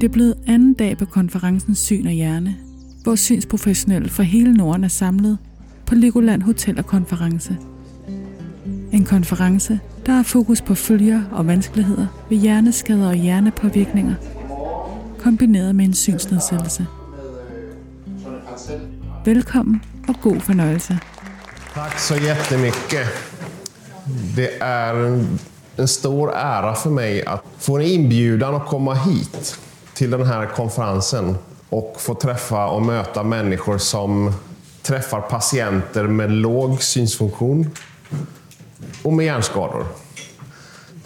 Det er blevet anden dag på konferencen Syn og Hjerne, hvor synsprofessionelle fra hele Norden er samlet på Legoland Hotel og Konference. En konference, der har fokus på følger og vanskeligheder ved hjerneskader og hjernepåvirkninger, kombineret med en synsnedsættelse. Velkommen og god fornøjelse. Tack så jättemycket. Det är en, en stor ära för mig att få en inbjudan att komma hit till den här konferensen och få träffa och möta människor som träffar patienter med låg synsfunktion och med hjärnskador.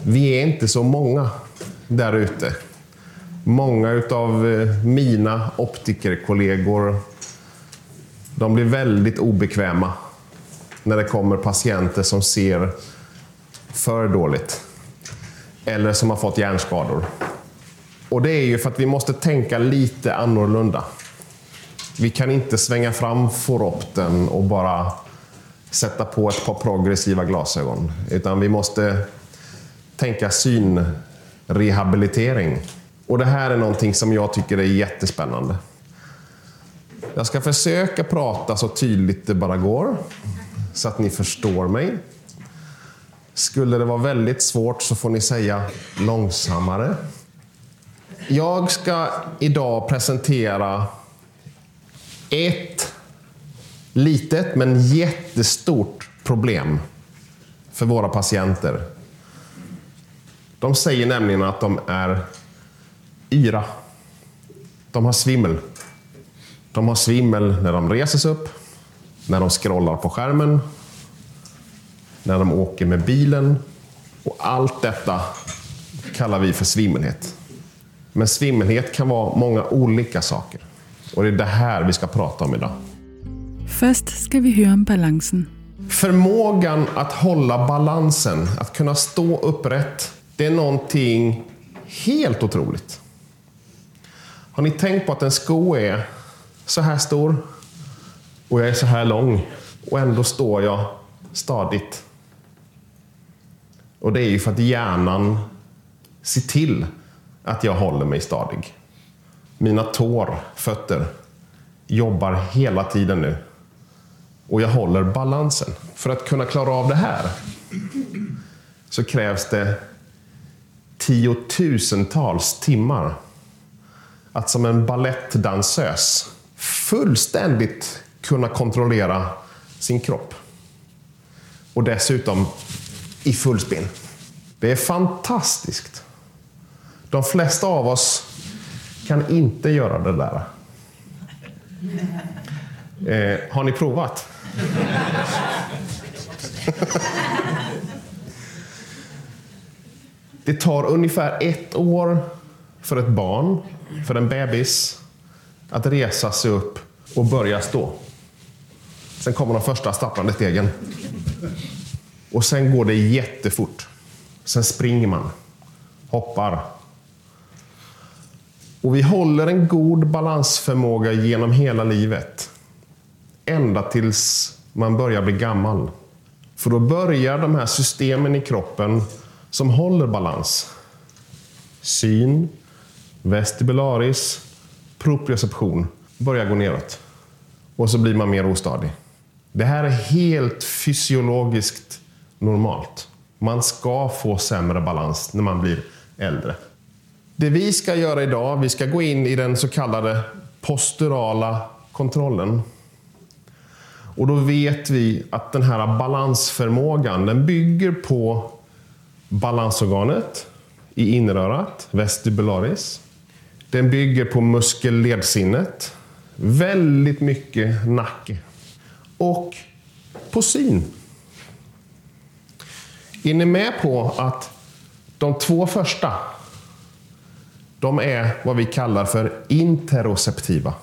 Vi är inte så många där ute. Många av eh, mina optikerkollegor de blir väldigt obekväma när det kommer patienter som ser för dåligt. Eller som har fått hjärnskador. Och det är ju för att vi måste tänka lite annorlunda. Vi kan inte svänga fram foropten och bara sätta på ett par progressiva glasögon. Utan vi måste tänka synrehabilitering. Och det här är någonting som jag tycker är jättespännande. Jag ska försöka prata så tydligt det bara går, så att ni förstår mig. Skulle det vara väldigt svårt så får ni säga långsammare. Jag ska idag presentera ett litet men jättestort problem för våra patienter. De säger nämligen att de är yra. De har svimmel. De har svimmel när de reser sig upp, när de scrollar på skärmen, när de åker med bilen. Och allt detta kallar vi för svimmelhet. Men svimmelhet kan vara många olika saker. Och det är det här vi ska prata om idag. Først skal vi høre om balancen. Förmågan att hålla balansen, att kunna stå upprätt, det är någonting helt otroligt. Har ni tänkt på att en sko är så här stor och jag är så här lång och ändå står jag stadigt? Och det är ju för att hjärnan ser till att jag håller mig stadig. Mina tår, fötter, jobbar hela tiden nu. Och jag håller balansen. För att kunna klara av det här så krävs det tiotusentals timmar. Att som en ballettdansös fullständigt kunna kontrollera sin kropp. Och dessutom i fullspinn. Det är fantastiskt. De flesta av oss kan inte göra det där. Eh, har ni provat? Det tar ungefär ett år för ett barn, för en bebis, att resa sig upp och börja stå. Sen kommer de första stapplande stegen. Och sen går det jättefort. Sen springer man, hoppar. Och vi håller en god balansförmåga genom hela livet. Ända tills man börjar bli gammal. För då börjar de här systemen i kroppen som håller balans. Syn, vestibularis, proprioception börjar gå neråt. Och så blir man mer ostadig. Det här är helt fysiologiskt normalt. Man ska få sämre balans när man blir äldre. Det vi ska göra idag, vi ska gå in i den så kallade posturala kontrollen. Och då vet vi att den här balansförmågan, den bygger på balansorganet i inrörat, vestibularis. Den bygger på muskelledsinnet. Väldigt mycket nacke. Och på syn. Är ni med på att de två första, de är vad vi kallar för interoceptiva.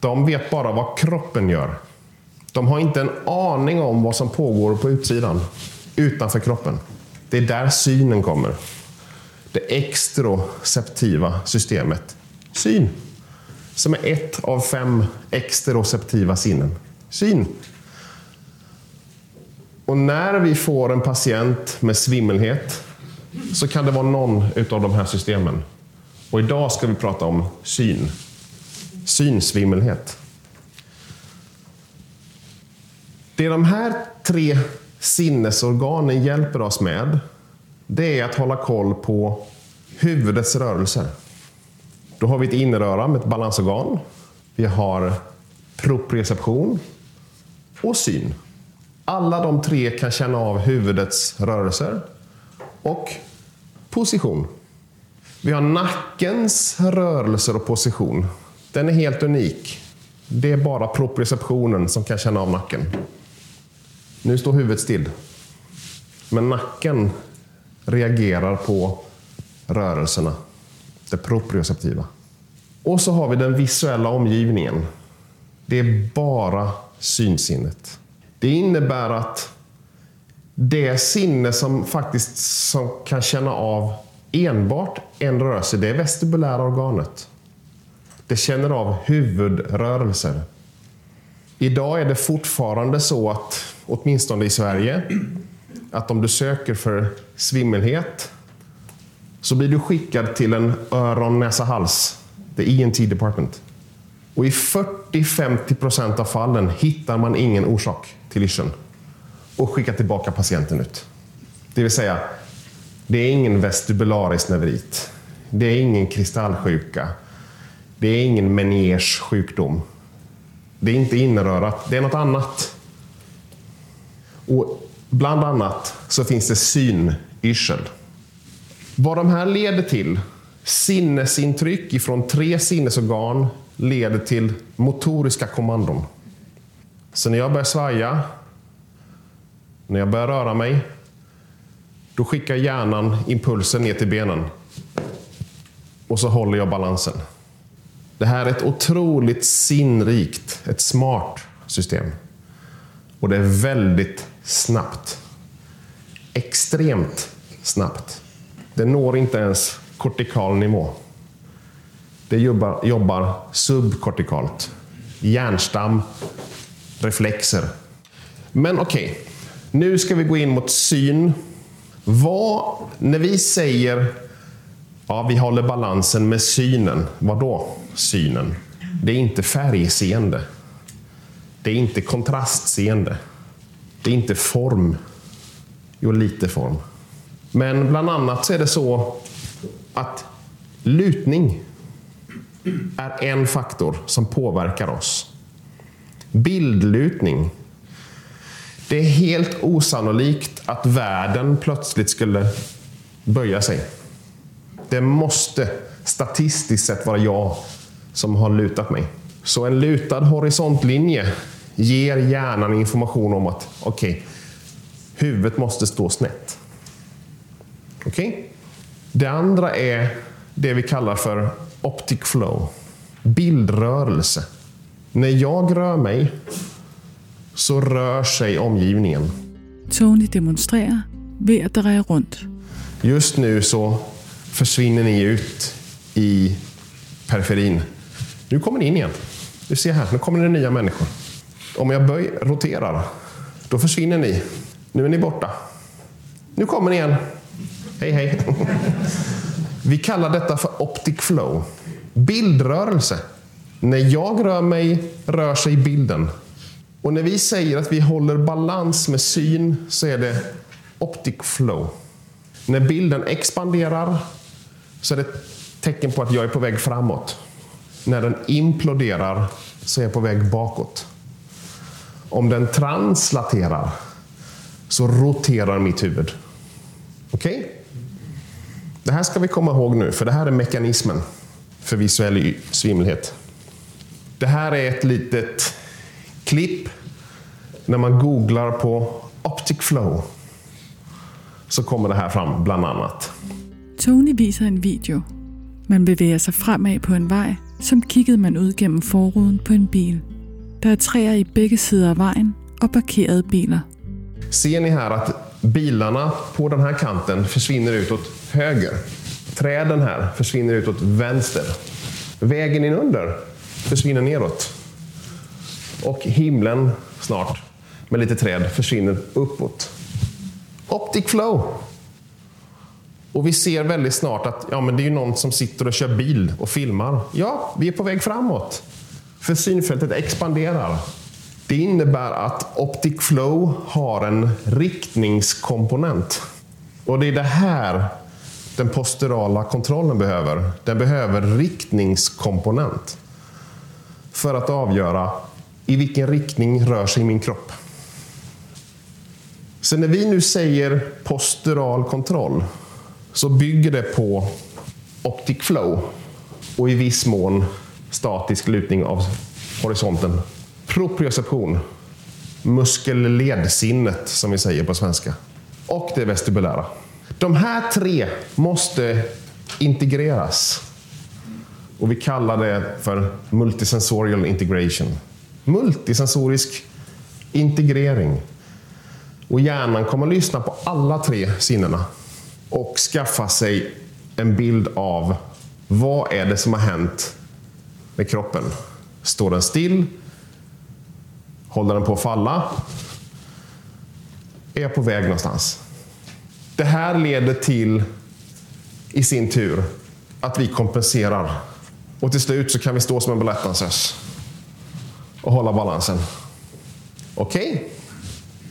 De vet bara vad kroppen gör. De har inte en aning om vad som pågår på utsidan, utanför kroppen. Det är där synen kommer. Det extroceptiva systemet. Syn. Som är ett av fem extroceptiva sinnen. Syn. Och när vi får en patient med svimmelhet så kan det vara någon av de här systemen. Och idag ska vi prata om syn. Synsvimmelhet. Det de här tre sinnesorganen hjälper oss med, det är att hålla koll på huvudets rörelser. Då har vi ett inneröra med ett balansorgan. Vi har proprioception och syn. Alla de tre kan känna av huvudets rörelser och position. Vi har nackens rörelser och position. Den är helt unik. Det är bara proprioceptionen som kan känna av nacken. Nu står huvudet still. Men nacken reagerar på rörelserna. Det proprioceptiva. Och så har vi den visuella omgivningen. Det är bara synsinnet. Det innebär att det sinne som faktiskt som kan känna av enbart en rörelse, det är vestibulära organet. Det känner av huvudrörelser. Idag är det fortfarande så att, åtminstone i Sverige, att om du söker för svimmelhet så blir du skickad till en öron, näsa, hals, the ENT department. Och i 40-50 procent av fallen hittar man ingen orsak till yrseln och skickar tillbaka patienten ut. Det vill säga, det är ingen vestibularis nevrit. Det är ingen kristallsjuka. Det är ingen Meniers sjukdom. Det är inte innerörat, det är något annat. Och bland annat så finns det synyrsel. Vad de här leder till, sinnesintryck ifrån tre sinnesorgan leder till motoriska kommandon. Så när jag börjar svaja, när jag börjar röra mig, då skickar hjärnan impulsen ner till benen. Och så håller jag balansen. Det här är ett otroligt sinnrikt, ett smart system. Och det är väldigt snabbt. Extremt snabbt. Det når inte ens kortikal nivå. Det jobbar, jobbar subkortikalt. Hjärnstam, reflexer. Men okej, okay. nu ska vi gå in mot syn. Vad, när vi säger ja, vi håller balansen med synen, vad då synen? Det är inte färgseende. Det är inte kontrastseende. Det är inte form. Jo, lite form. Men bland annat så är det så att lutning är en faktor som påverkar oss. Bildlutning. Det är helt osannolikt att världen plötsligt skulle böja sig. Det måste statistiskt sett vara jag som har lutat mig. Så en lutad horisontlinje ger hjärnan information om att okej, okay, huvudet måste stå snett. Okej? Okay? Det andra är det vi kallar för optic flow. Bildrörelse. När jag rör mig så rör sig omgivningen. Tony demonstrerar ved att dreja runt. Just nu så försvinner ni ut i periferin. Nu kommer ni in igen. Du ser här, nu kommer det nya människor. Om jag böj, roterar, då försvinner ni. Nu är ni borta. Nu kommer ni igen. Hej, hej. Vi kallar detta för optic flow. Bildrörelse. När jag rör mig rör sig bilden. Och när vi säger att vi håller balans med syn så är det optic flow. När bilden expanderar så är det ett tecken på att jag är på väg framåt. När den imploderar så är jag på väg bakåt. Om den translaterar så roterar mitt huvud. Okej? Okay? Det här ska vi komma ihåg nu, för det här är mekanismen för visuell svimlighet. Det här är ett litet klipp när man googlar på optic flow. Så kommer det här fram bland annat. Tony visar en video. Man bevæger sig fremad på en vej, som kiggede man ud gennem forruden på en bil. Der er træer i begge sider af vejen och parkerade bilar. Ser ni här att bilarna på den här kanten försvinner ut åt höger. Träden här försvinner ut åt vänster. Vägen in under försvinner neråt. Och himlen snart, med lite träd, försvinner uppåt. Optic flow. Och vi ser väldigt snart att ja, men det är någon som sitter och kör bil och filmar. Ja, vi är på väg framåt. För synfältet expanderar. Det innebär att Optic Flow har en riktningskomponent. Och det är det här den posturala kontrollen behöver. Den behöver riktningskomponent. För att avgöra i vilken riktning rör sig min kropp. Så när vi nu säger postural kontroll så bygger det på optic flow och i viss mån statisk lutning av horisonten. Proprioception, muskelledsinnet som vi säger på svenska. Och det vestibulära. De här tre måste integreras. Och vi kallar det för multisensorial integration. Multisensorisk integrering. Och hjärnan kommer att lyssna på alla tre sinnena och skaffa sig en bild av vad är det som har hänt med kroppen. Står den still? Håller den på att falla? Är jag på väg någonstans? Det här leder till, i sin tur, att vi kompenserar. Och till slut så kan vi stå som en balettdansös och hålla balansen. Okej? Okay.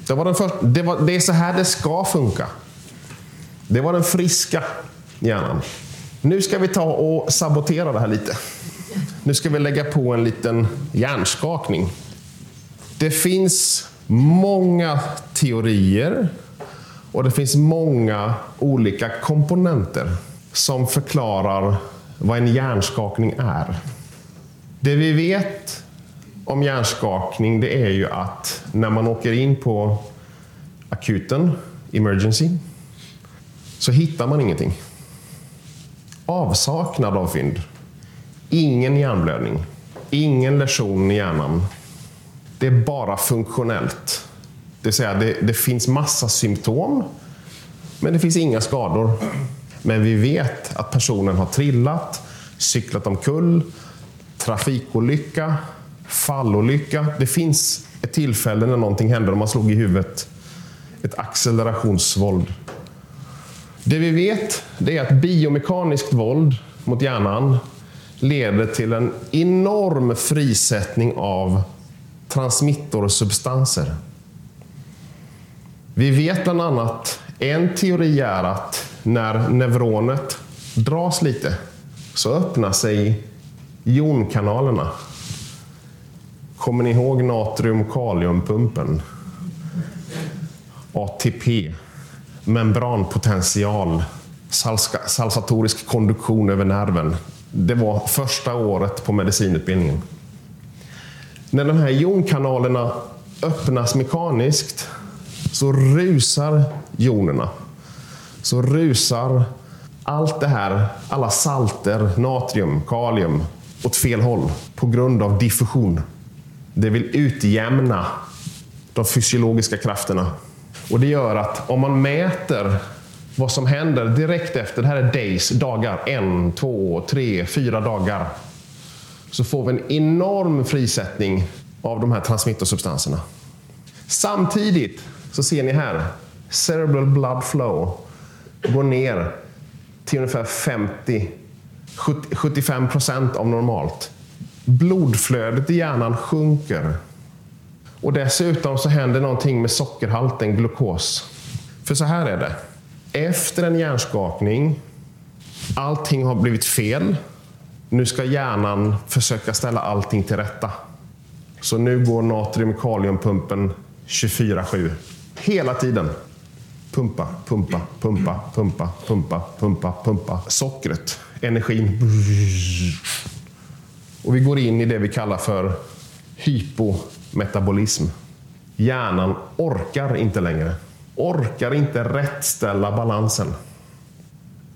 Det, var den första, det, var, det är så här det ska funka. Det var den friska hjärnan. Nu ska vi ta och sabotera det här lite. Nu ska vi lägga på en liten hjärnskakning. Det finns många teorier och det finns många olika komponenter som förklarar vad en hjärnskakning är. Det vi vet om hjärnskakning det är ju att när man åker in på akuten, emergency, så hittar man ingenting. Avsaknad av fynd. Ingen hjärnblödning. Ingen lesion i hjärnan. Det är bara funktionellt. Det vill säga, det, det finns massa symptom, men det finns inga skador. Men vi vet att personen har trillat, cyklat omkull, trafikolycka, fallolycka. Det finns ett tillfälle när någonting hände och man slog i huvudet. Ett accelerationsvåld. Det vi vet det är att biomekaniskt våld mot hjärnan leder till en enorm frisättning av transmittorsubstanser. Vi vet bland annat, en teori är att när neuronet dras lite så öppnar sig jonkanalerna. Kommer ni ihåg natriumkaliumpumpen? ATP, membranpotential, salsatorisk konduktion över nerven. Det var första året på medicinutbildningen. När de här jonkanalerna öppnas mekaniskt så rusar jonerna. Så rusar allt det här, alla salter, natrium, kalium, åt fel håll på grund av diffusion. Det vill utjämna de fysiologiska krafterna. Och det gör att om man mäter vad som händer direkt efter, det här är days, dagar, en, två, tre, fyra dagar. Så får vi en enorm frisättning av de här transmittersubstanserna. Samtidigt så ser ni här, cerebral blood flow går ner till ungefär 50, 75 procent av normalt. Blodflödet i hjärnan sjunker. Och dessutom så händer någonting med sockerhalten, glukos. För så här är det. Efter en hjärnskakning, allting har blivit fel. Nu ska hjärnan försöka ställa allting till rätta. Så nu går natriumkaliumpumpen 24-7. Hela tiden. Pumpa, pumpa, pumpa, pumpa, pumpa, pumpa, pumpa. Sockret, energin. Och vi går in i det vi kallar för hypometabolism. Hjärnan orkar inte längre. Orkar inte rättställa balansen.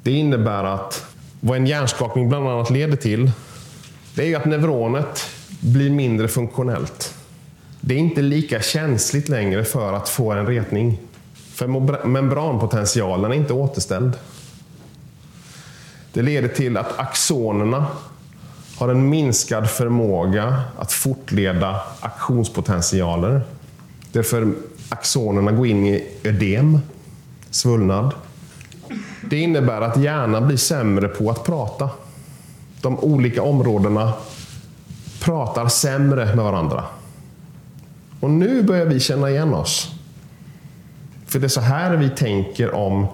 Det innebär att vad en hjärnskakning bland annat leder till, det är ju att neuronet blir mindre funktionellt. Det är inte lika känsligt längre för att få en retning. För membranpotentialen är inte återställd. Det leder till att axonerna har en minskad förmåga att fortleda aktionspotentialer. Därför axonerna går in i ödem, svullnad. Det innebär att hjärnan blir sämre på att prata. De olika områdena pratar sämre med varandra. Och nu börjar vi känna igen oss. För det är så här vi tänker om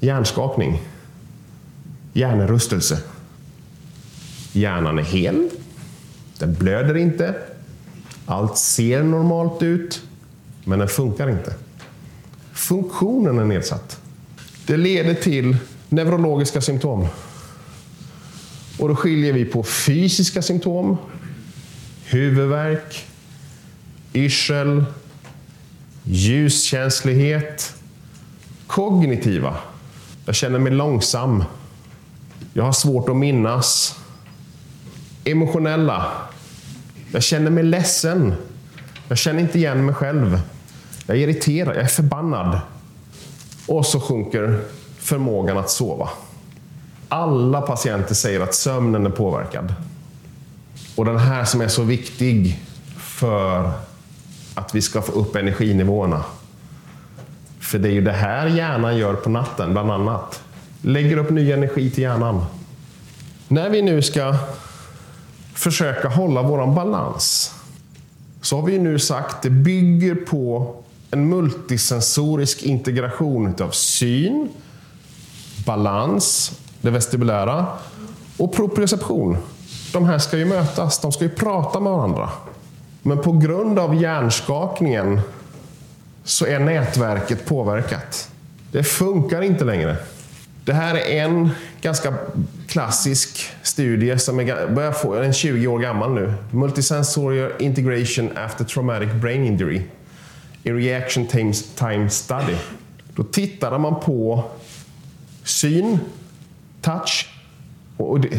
hjärnskakning. Hjärnrustelse. Hjärnan är hel. Den blöder inte. Allt ser normalt ut. Men den funkar inte. Funktionen är nedsatt. Det leder till neurologiska symptom. Och då skiljer vi på fysiska symptom, huvudvärk, yrsel, ljuskänslighet, kognitiva. Jag känner mig långsam. Jag har svårt att minnas. Emotionella. Jag känner mig ledsen. Jag känner inte igen mig själv. Jag är irriterad, jag är förbannad. Och så sjunker förmågan att sova. Alla patienter säger att sömnen är påverkad. Och den här som är så viktig för att vi ska få upp energinivåerna. För det är ju det här hjärnan gör på natten, bland annat. Lägger upp ny energi till hjärnan. När vi nu ska försöka hålla våran balans så har vi nu sagt att det bygger på en multisensorisk integration av syn, balans, det vestibulära och proprioception. De här ska ju mötas, de ska ju prata med varandra. Men på grund av hjärnskakningen så är nätverket påverkat. Det funkar inte längre. Det här är en ganska klassisk studie som är, börjar få, en 20 år gammal nu. Multisensorial Integration After Traumatic Brain Injury. I Reaction Time Study. Då tittade man på syn, touch,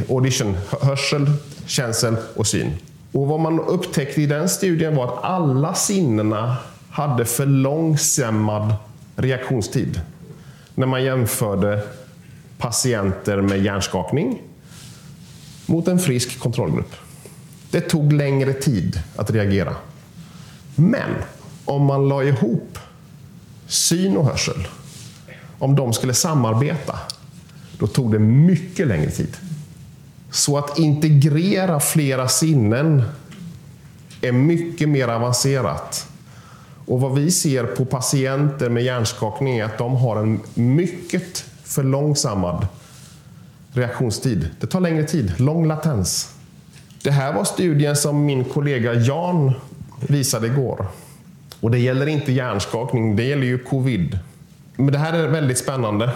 audition, hörsel, känsel och syn. Och vad man upptäckte i den studien var att alla sinnena hade för långsammad reaktionstid. När man jämförde patienter med hjärnskakning mot en frisk kontrollgrupp. Det tog längre tid att reagera. Men om man la ihop syn och hörsel, om de skulle samarbeta, då tog det mycket längre tid. Så att integrera flera sinnen är mycket mer avancerat. Och vad vi ser på patienter med hjärnskakning är att de har en mycket för långsammad reaktionstid. Det tar längre tid, lång latens. Det här var studien som min kollega Jan visade igår. Och det gäller inte hjärnskakning, det gäller ju covid. Men det här är väldigt spännande.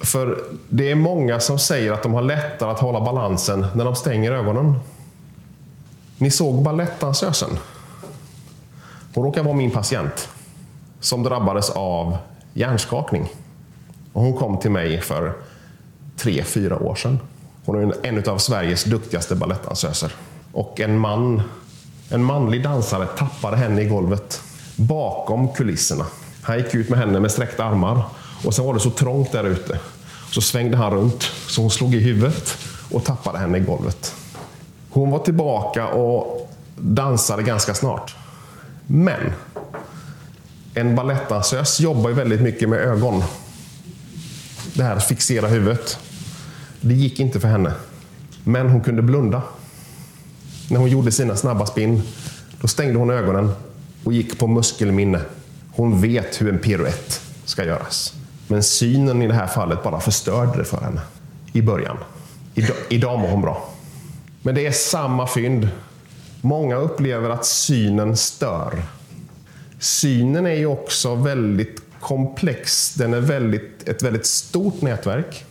För det är många som säger att de har lättare att hålla balansen när de stänger ögonen. Ni såg balettdansösen? Hon råkar vara min patient som drabbades av hjärnskakning. Och hon kom till mig för tre, fyra år sedan. Hon är en av Sveriges duktigaste balettdansöser. Och en man, en manlig dansare tappade henne i golvet bakom kulisserna. Han gick ut med henne med sträckta armar och sen var det så trångt där ute. Så svängde han runt, så hon slog i huvudet och tappade henne i golvet. Hon var tillbaka och dansade ganska snart. Men en balettdansös jobbar ju väldigt mycket med ögon. Det här att fixera huvudet. Det gick inte för henne. Men hon kunde blunda. När hon gjorde sina snabba spinn, då stängde hon ögonen och gick på muskelminne. Hon vet hur en piruett ska göras. Men synen i det här fallet bara förstörde det för henne i början. Idag, idag mår hon bra. Men det är samma fynd. Många upplever att synen stör. Synen är ju också väldigt komplex. Den är väldigt, ett väldigt stort nätverk.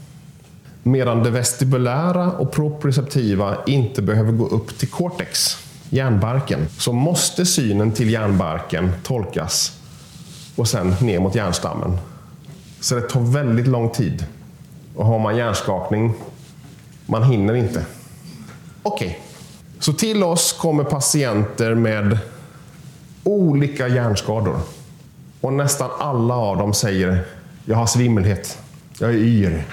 Medan det vestibulära och proprioceptiva inte behöver gå upp till cortex, hjärnbarken, så måste synen till hjärnbarken tolkas och sen ner mot hjärnstammen. Så det tar väldigt lång tid. Och har man hjärnskakning, man hinner inte. Okej, okay. så till oss kommer patienter med olika hjärnskador. Och nästan alla av dem säger, jag har svimmelhet, jag är yr.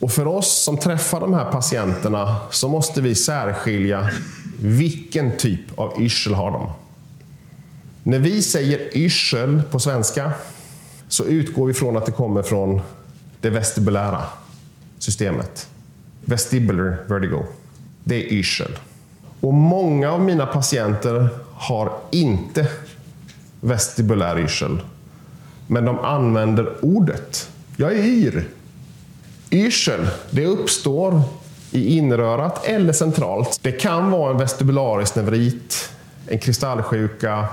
Och för oss som träffar de här patienterna så måste vi särskilja vilken typ av yrsel har de. När vi säger yrsel på svenska så utgår vi från att det kommer från det vestibulära systemet. Vestibular vertigo. Det är yrsel. Och många av mina patienter har inte vestibulär yrsel. Men de använder ordet. Jag är yr. Yrsel, det uppstår i inrörat eller centralt. Det kan vara en vestibularisk nevrit, en kristallsjuka,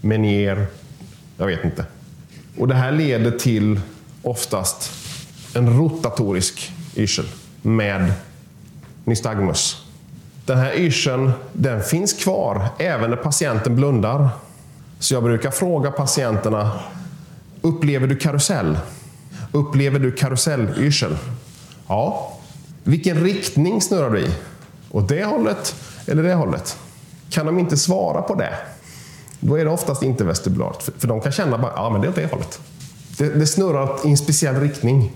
menier. Jag vet inte. Och det här leder till oftast en rotatorisk yrsel med nystagmus. Den här yrseln den finns kvar även när patienten blundar. Så jag brukar fråga patienterna, upplever du karusell? Upplever du karusellyrsel? Ja. Vilken riktning snurrar du i? Åt det hållet eller det hållet? Kan de inte svara på det, då är det oftast inte vestibulart. För de kan känna bara, ja men det är åt det hållet. Det, det snurrar i en speciell riktning.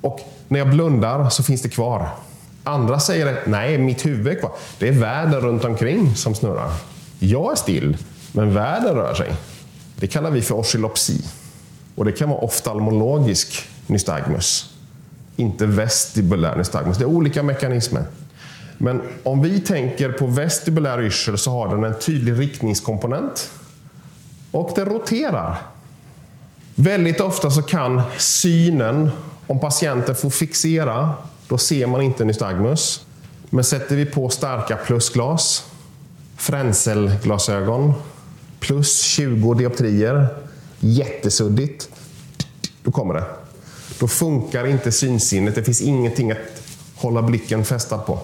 Och när jag blundar så finns det kvar. Andra säger, nej mitt huvud är kvar. Det är världen runt omkring som snurrar. Jag är still, men världen rör sig. Det kallar vi för oscillopsi. Och det kan vara oftalmologisk nystagmus. Inte vestibulär nystagmus. Det är olika mekanismer. Men om vi tänker på vestibulär yrsel så har den en tydlig riktningskomponent. Och den roterar. Väldigt ofta så kan synen, om patienten får fixera, då ser man inte nystagmus. Men sätter vi på starka plusglas, fränselglasögon plus 20 dioptrier, jättesuddigt, då kommer det. Då funkar inte synsinnet, det finns ingenting att hålla blicken fästad på.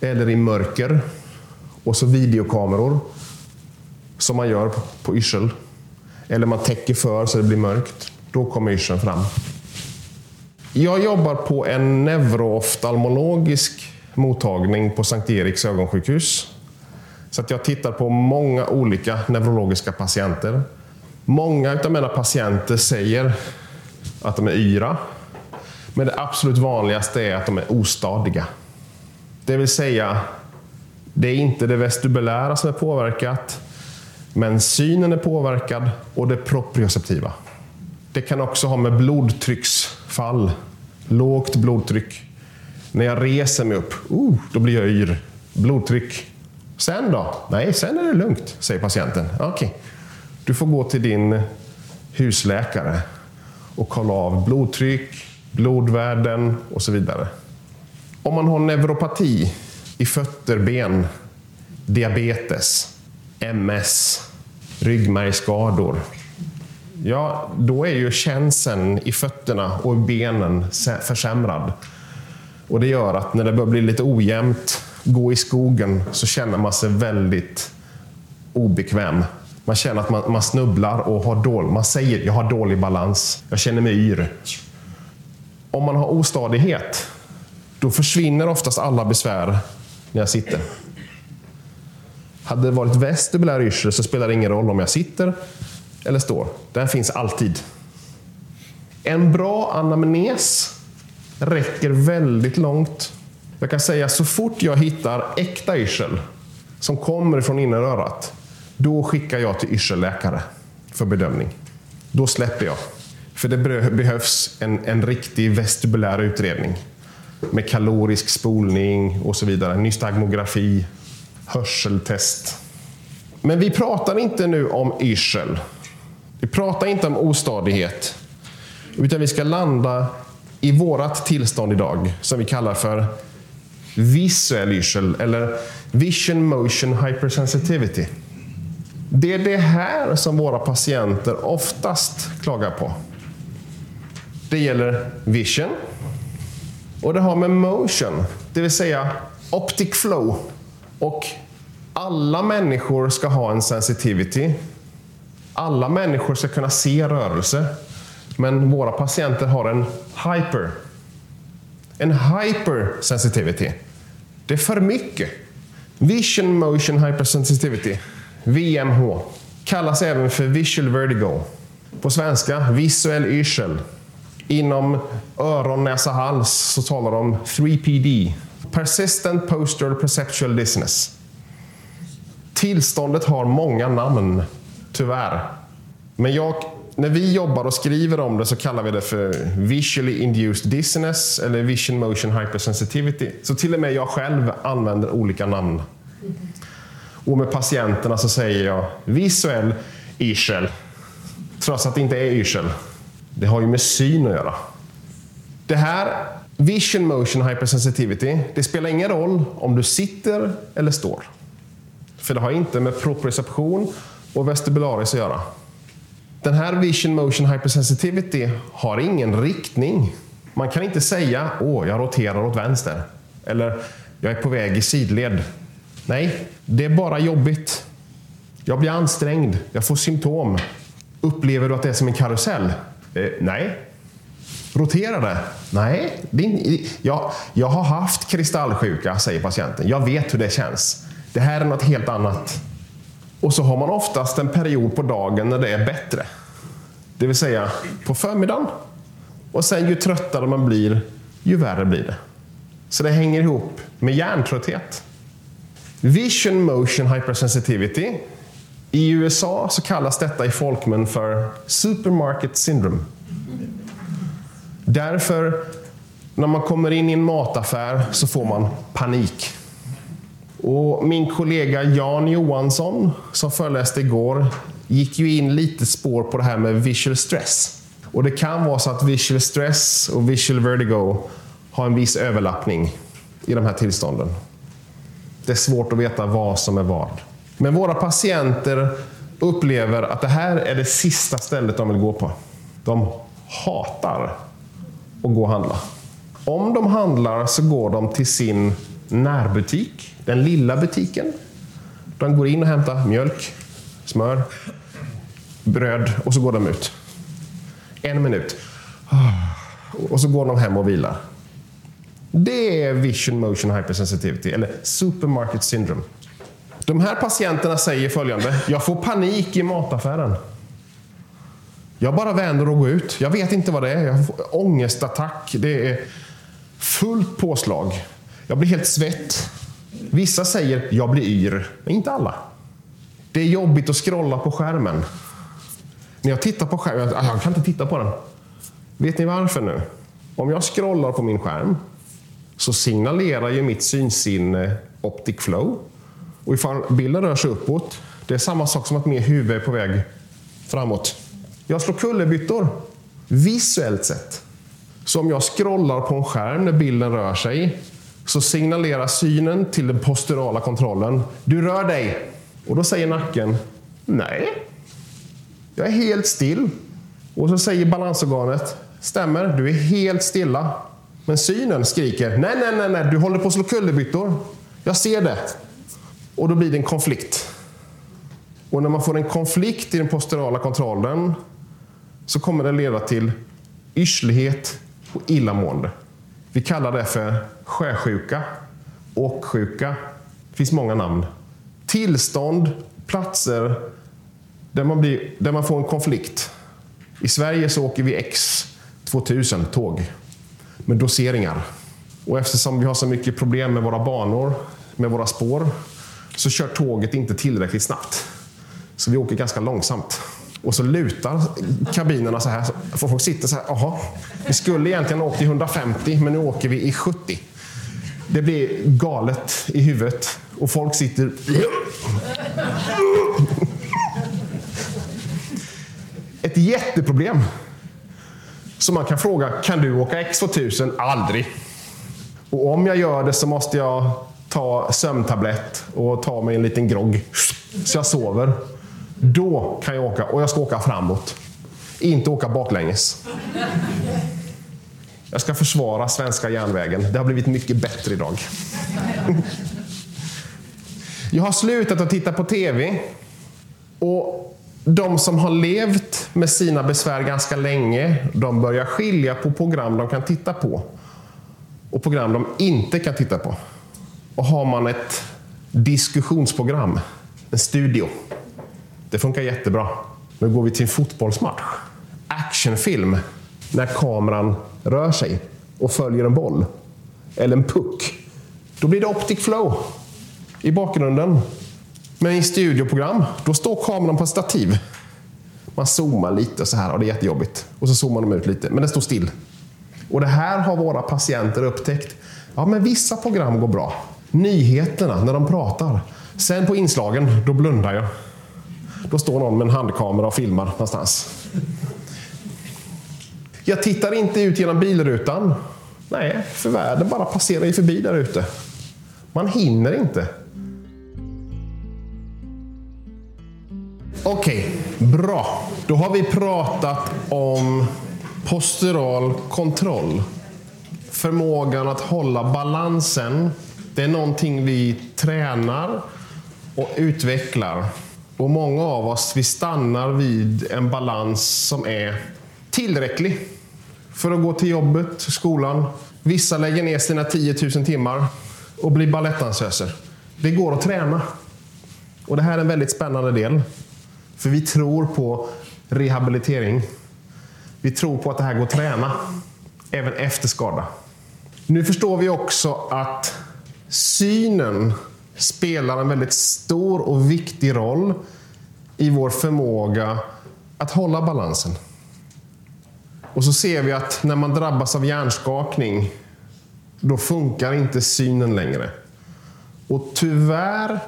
Eller i mörker, och så videokameror, som man gör på yrsel. Eller man täcker för så det blir mörkt. Då kommer yrseln fram. Jag jobbar på en neurooftalmologisk mottagning på Sankt Eriks ögonsjukhus. Så att jag tittar på många olika neurologiska patienter. Många av mina patienter säger att de är yra. Men det absolut vanligaste är att de är ostadiga. Det vill säga, det är inte det vestibulära som är påverkat, men synen är påverkad och det proprioceptiva. Det kan också ha med blodtrycksfall, lågt blodtryck. När jag reser mig upp, uh, då blir jag yr. Blodtryck. Sen då? Nej, sen är det lugnt, säger patienten. Okej, okay. du får gå till din husläkare och kolla av blodtryck, blodvärden och så vidare. Om man har neuropati i fötter, ben, diabetes, MS, ryggmärgsskador. Ja, då är ju känseln i fötterna och benen försämrad. Och det gör att när det börjar bli lite ojämnt, gå i skogen, så känner man sig väldigt obekväm. Man känner att man, man snubblar och har dålig, man säger jag har dålig balans, jag känner mig yr. Om man har ostadighet, då försvinner oftast alla besvär när jag sitter. Hade det varit vestibulär yrsel så spelar det ingen roll om jag sitter eller står. Den finns alltid. En bra anamnes räcker väldigt långt. Jag kan säga så fort jag hittar äkta yrsel som kommer från innerörat, då skickar jag till yrselläkare för bedömning. Då släpper jag. För det behövs en, en riktig vestibulär utredning med kalorisk spolning och så vidare. Nystagmografi, hörseltest. Men vi pratar inte nu om yrsel. Vi pratar inte om ostadighet. Utan vi ska landa i vårt tillstånd idag, som vi kallar för visuell yrsel, eller vision motion hypersensitivity. Det är det här som våra patienter oftast klagar på. Det gäller vision och det har med motion, det vill säga optic flow. Och alla människor ska ha en sensitivity. Alla människor ska kunna se rörelse. Men våra patienter har en hyper. En hypersensitivity. Det är för mycket. Vision Motion Hypersensitivity, VMH, kallas även för visual vertigo. På svenska, visuell yrsel. Inom öron, näsa, hals så talar de om 3PD. Persistent Postural Perceptual Dizziness. Tillståndet har många namn, tyvärr. Men jag när vi jobbar och skriver om det så kallar vi det för visually induced dizziness eller vision motion hypersensitivity. Så till och med jag själv använder olika namn. Och med patienterna så säger jag visuell yrsel. Trots att det inte är yrsel. Det har ju med syn att göra. Det här, vision motion hypersensitivity, det spelar ingen roll om du sitter eller står. För det har inte med proprioception och vestibularis att göra. Den här vision motion hypersensitivity har ingen riktning. Man kan inte säga åh, jag roterar åt vänster. Eller jag är på väg i sidled. Nej, det är bara jobbigt. Jag blir ansträngd, jag får symptom. Upplever du att det är som en karusell? Eh, nej. Roterar det? Nej. Din, ja, jag har haft kristallsjuka, säger patienten. Jag vet hur det känns. Det här är något helt annat. Och så har man oftast en period på dagen när det är bättre. Det vill säga på förmiddagen. Och sen ju tröttare man blir, ju värre blir det. Så det hänger ihop med hjärntrötthet. Vision motion hypersensitivity. I USA så kallas detta i folkmun för supermarket syndrome. Därför, när man kommer in i en mataffär så får man panik. Och min kollega Jan Johansson, som föreläste igår, gick ju in lite spår på det här med visual stress. Och det kan vara så att visual stress och visual vertigo har en viss överlappning i de här tillstånden. Det är svårt att veta vad som är vad. Men våra patienter upplever att det här är det sista stället de vill gå på. De hatar att gå och handla. Om de handlar så går de till sin närbutik, den lilla butiken. De går in och hämtar mjölk, smör, bröd och så går de ut. En minut. Och så går de hem och vilar. Det är vision motion hypersensitivity, eller supermarket syndrome. De här patienterna säger följande. Jag får panik i mataffären. Jag bara vänder och går ut. Jag vet inte vad det är. Jag får ångestattack. Det är fullt påslag. Jag blir helt svett. Vissa säger jag blir yr, men inte alla. Det är jobbigt att scrolla på skärmen. När jag tittar på skärmen, jag kan inte titta på den. Vet ni varför nu? Om jag scrollar på min skärm så signalerar ju mitt synsinne optic flow. Och ifall bilden rör sig uppåt, det är samma sak som att mitt huvud är på väg framåt. Jag slår kullerbyttor, visuellt sett. Så om jag scrollar på en skärm när bilden rör sig, så signalerar synen till den posturala kontrollen, du rör dig. Och då säger nacken, nej, jag är helt still. Och så säger balansorganet, stämmer, du är helt stilla. Men synen skriker, nej, nej, nej, nej, du håller på att slå kullerbyttor. Jag ser det. Och då blir det en konflikt. Och när man får en konflikt i den posturala kontrollen så kommer det leda till yrslighet och illamående. Vi kallar det för sjösjuka, åksjuka. Det finns många namn. Tillstånd, platser där man, blir, där man får en konflikt. I Sverige så åker vi X2000 tåg med doseringar. Och eftersom vi har så mycket problem med våra banor, med våra spår, så kör tåget inte tillräckligt snabbt. Så vi åker ganska långsamt. Och så lutar kabinerna så här. Folk sitter så här. Jaha, vi skulle egentligen åkt i 150, men nu åker vi i 70. Det blir galet i huvudet och folk sitter... Ett jätteproblem. Så man kan fråga, kan du åka X2000? Aldrig. Och om jag gör det så måste jag ta sömntablett och ta mig en liten grogg. Så jag sover. Då kan jag åka, och jag ska åka framåt. Inte åka baklänges. Jag ska försvara svenska järnvägen. Det har blivit mycket bättre idag. Jag har slutat att titta på TV. Och de som har levt med sina besvär ganska länge, de börjar skilja på program de kan titta på och program de inte kan titta på. Och har man ett diskussionsprogram, en studio, det funkar jättebra. Nu går vi till en fotbollsmatch. Actionfilm, när kameran rör sig och följer en boll. Eller en puck. Då blir det optic flow i bakgrunden. Men i studioprogram, då står kameran på ett stativ. Man zoomar lite så här och det är jättejobbigt. Och så zoomar de ut lite, men det står still. Och det här har våra patienter upptäckt. Ja, men vissa program går bra. Nyheterna, när de pratar. Sen på inslagen, då blundar jag. Då står någon med en handkamera och filmar någonstans. Jag tittar inte ut genom bilrutan. Nej, för världen bara passerar ju förbi där ute. Man hinner inte. Okej, okay, bra. Då har vi pratat om postural kontroll. Förmågan att hålla balansen. Det är någonting vi tränar och utvecklar. Och många av oss vi stannar vid en balans som är tillräcklig för att gå till jobbet, skolan. Vissa lägger ner sina 10 000 timmar och blir balettdansöser. Det går att träna. Och det här är en väldigt spännande del. För vi tror på rehabilitering. Vi tror på att det här går att träna, även efter skada. Nu förstår vi också att synen spelar en väldigt stor och viktig roll i vår förmåga att hålla balansen. Och så ser vi att när man drabbas av hjärnskakning, då funkar inte synen längre. Och tyvärr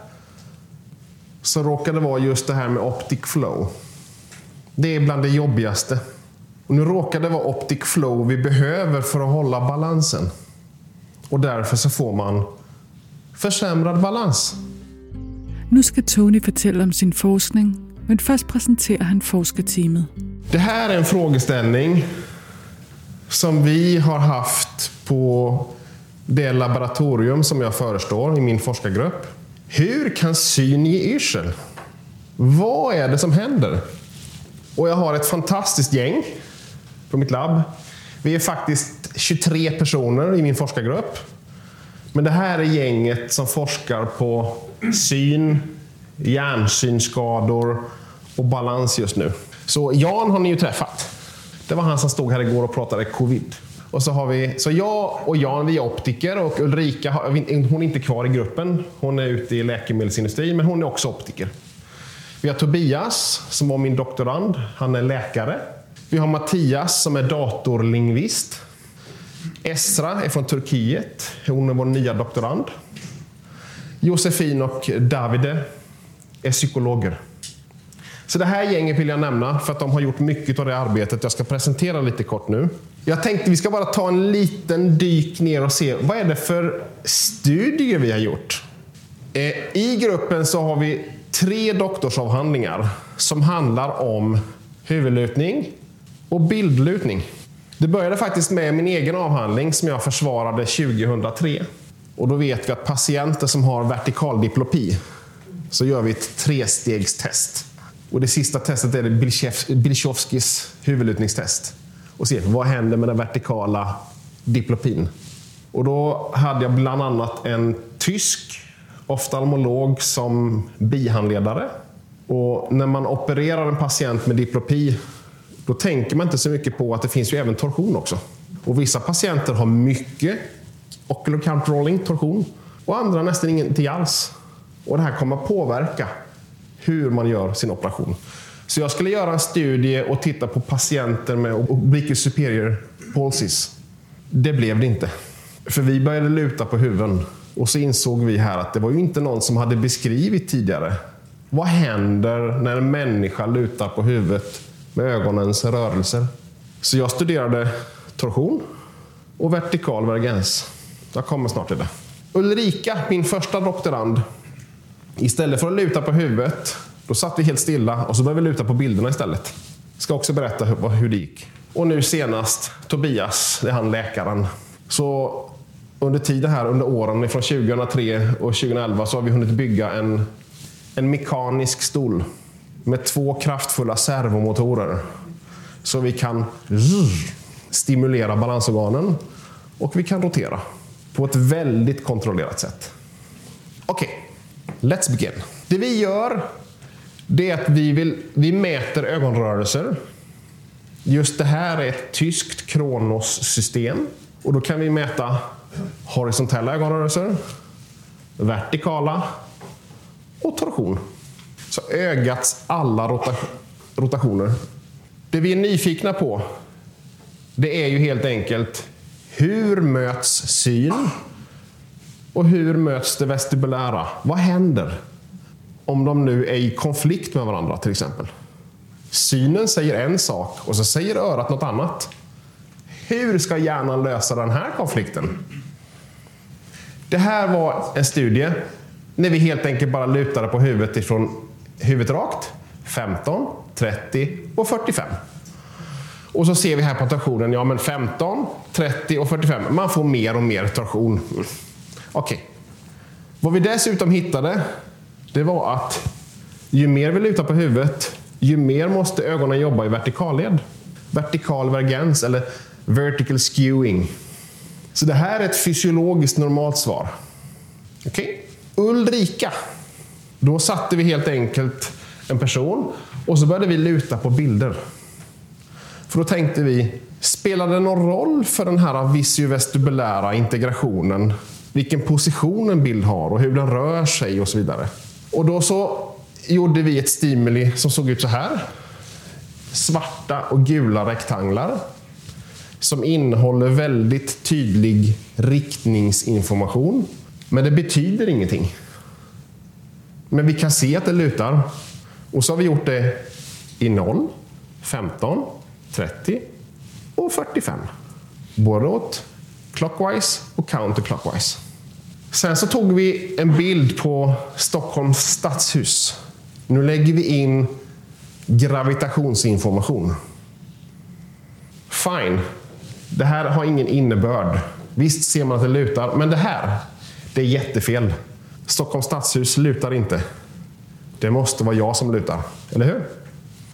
så råkar det vara just det här med optic flow. Det är bland det jobbigaste. Och nu råkar det vara optic flow vi behöver för att hålla balansen. Och därför så får man försämrad balans. Nu ska Tony fortælle om sin forskning, men först presenterar han forskarteamet. Det här är en frågeställning som vi har haft på det laboratorium som jag förestår i min forskargrupp. Hur kan syn ge yrsel? Vad är det som händer? Och jag har ett fantastiskt gäng på mitt labb. Vi är faktiskt 23 personer i min forskargrupp. Men det här är gänget som forskar på syn, hjärnsynskador och balans just nu. Så Jan har ni ju träffat. Det var han som stod här igår och pratade covid. Och så, har vi, så jag och Jan, vi är optiker och Ulrika, hon är inte kvar i gruppen. Hon är ute i läkemedelsindustrin, men hon är också optiker. Vi har Tobias, som var min doktorand. Han är läkare. Vi har Mattias, som är datorlingvist. Esra är från Turkiet. Hon är vår nya doktorand. Josefin och Davide är psykologer. Så det här gänget vill jag nämna för att de har gjort mycket av det arbetet jag ska presentera lite kort nu. Jag tänkte vi ska bara ta en liten dyk ner och se vad är det för studier vi har gjort. Eh, I gruppen så har vi tre doktorsavhandlingar som handlar om huvudlutning och bildlutning. Det började faktiskt med min egen avhandling som jag försvarade 2003. Och då vet vi att patienter som har vertikal diplopi så gör vi ett trestegstest. Och det sista testet är Bilchowskis huvudlutningstest. Och se vad händer med den vertikala diplopin. Och då hade jag bland annat en tysk oftalmolog som bihandledare. Och när man opererar en patient med diplopi, då tänker man inte så mycket på att det finns ju även torsion också. Och vissa patienter har mycket ocular counterrolling, torsion, och andra nästan ingenting alls. Och det här kommer att påverka hur man gör sin operation. Så jag skulle göra en studie och titta på patienter med oblique superior palsys. Det blev det inte. För vi började luta på huvuden och så insåg vi här att det var ju inte någon som hade beskrivit tidigare. Vad händer när en människa lutar på huvudet med ögonens rörelser? Så jag studerade torsion och vertikal vergens. Jag kommer snart till det. Ulrika, min första doktorand, Istället för att luta på huvudet, då satt vi helt stilla och så började vi luta på bilderna istället. Jag ska också berätta hur, hur det gick. Och nu senast, Tobias, det är han läkaren. Så under tiden här, under åren från 2003 och 2011, så har vi hunnit bygga en, en mekanisk stol med två kraftfulla servomotorer. Så vi kan stimulera balansorganen och vi kan rotera på ett väldigt kontrollerat sätt. Okej, okay. Let's begin. Det vi gör, det är att vi, vill, vi mäter ögonrörelser. Just det här är ett tyskt Kronos-system. Och då kan vi mäta horisontella ögonrörelser, vertikala och torsion. Så ögats alla rota rotationer. Det vi är nyfikna på, det är ju helt enkelt hur möts syn och hur möts det vestibulära? Vad händer om de nu är i konflikt med varandra till exempel? Synen säger en sak och så säger örat något annat. Hur ska hjärnan lösa den här konflikten? Det här var en studie när vi helt enkelt bara lutade på huvudet ifrån huvudet rakt, 15, 30 och 45. Och så ser vi här på torsionen, ja men 15, 30 och 45. Man får mer och mer torsion. Okej. Okay. Vad vi dessutom hittade, det var att ju mer vi lutar på huvudet, ju mer måste ögonen jobba i vertikalled. Vertikal vergens, eller vertical skewing. Så det här är ett fysiologiskt normalt svar. Okej? Okay? Ulrika. Då satte vi helt enkelt en person och så började vi luta på bilder. För då tänkte vi, spelar det någon roll för den här visiovestibulära integrationen vilken position en bild har och hur den rör sig och så vidare. Och då så gjorde vi ett stimuli som såg ut så här. Svarta och gula rektanglar som innehåller väldigt tydlig riktningsinformation. Men det betyder ingenting. Men vi kan se att det lutar. Och så har vi gjort det i 0, 15, 30 och 45. Både åt clockwise och counterclockwise. Sen så tog vi en bild på Stockholms stadshus. Nu lägger vi in gravitationsinformation. Fine. Det här har ingen innebörd. Visst ser man att det lutar, men det här, det är jättefel. Stockholms stadshus lutar inte. Det måste vara jag som lutar, eller hur?